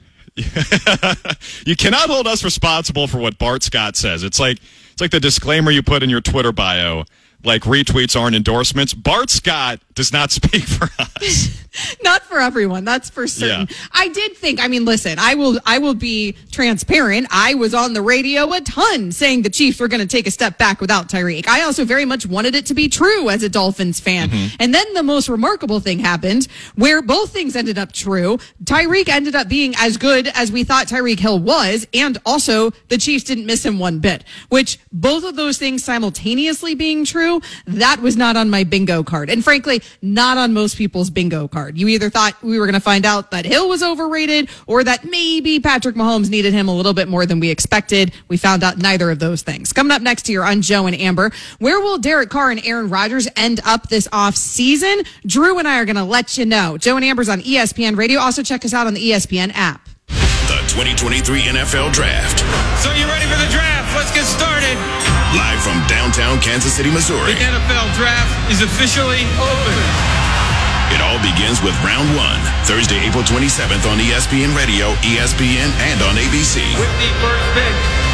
you cannot hold us responsible for what Bart Scott says. It's like it's like the disclaimer you put in your Twitter bio. Like retweets aren't endorsements. Bart Scott does not speak for us. not for everyone that's for certain Yeah. i did think i mean listen i will i will be transparent i was on the radio a ton saying the chiefs were going to take a step back without tyreek i also very much wanted it to be true as a dolphins fan mm-hmm. and then the most remarkable thing happened where both things ended up true tyreek ended up being as good as we thought tyreek hill was and also the chiefs didn't miss him one bit which both of those things simultaneously being true that was not on my bingo card. And frankly not on most people's bingo card. You either thought we were going to find out that hill was overrated or that maybe patrick mahomes needed him a little bit more than we expected. We found out neither of those things. Coming up next here on joe and amber where will derek carr and aaron rodgers end up this off season drew and i are going to let you know. Joe and amber's on espn radio. Also check us out on the espn app 2023 NFL Draft. So you ready for the draft? Let's get started. Live from downtown Kansas City, Missouri. The NFL draft is officially open. It all begins with round one, Thursday, April 27th on ESPN Radio, ESPN, and on ABC. With the first pick.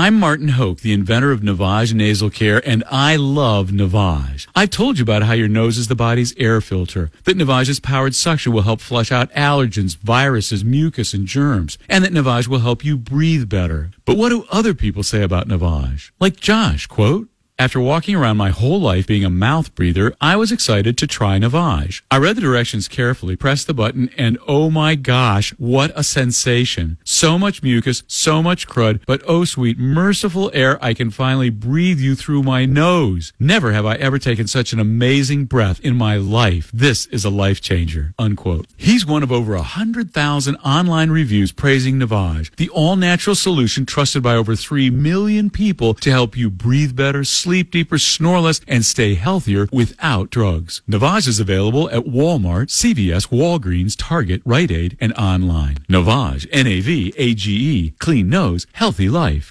I'm Martin Hoke, the inventor of Navage Nasal Care, and I love Navage. I've told you about how your nose is the body's air filter, that Navage's powered suction will help flush out allergens, viruses, mucus, and germs, and that Navage will help you breathe better. But what do other people say about Navage? Like Josh, quote, after walking around my whole life being a mouth breather, I was excited to try Navage. I read the directions carefully, pressed the button, and oh my gosh, what a sensation. So much mucus, so much crud, but oh sweet, merciful air I can finally breathe you through my nose. Never have I ever taken such an amazing breath in my life. This is a life changer. Unquote. He's one of over a hundred thousand online reviews praising Navage, the all natural solution trusted by over three million people to help you breathe better, sleep deeper, snore less, and stay healthier without drugs. Navage is available at Walmart, CVS, Walgreens, Target, Rite Aid, and online. Navage, N-A-V-A-G-E, clean nose, healthy life.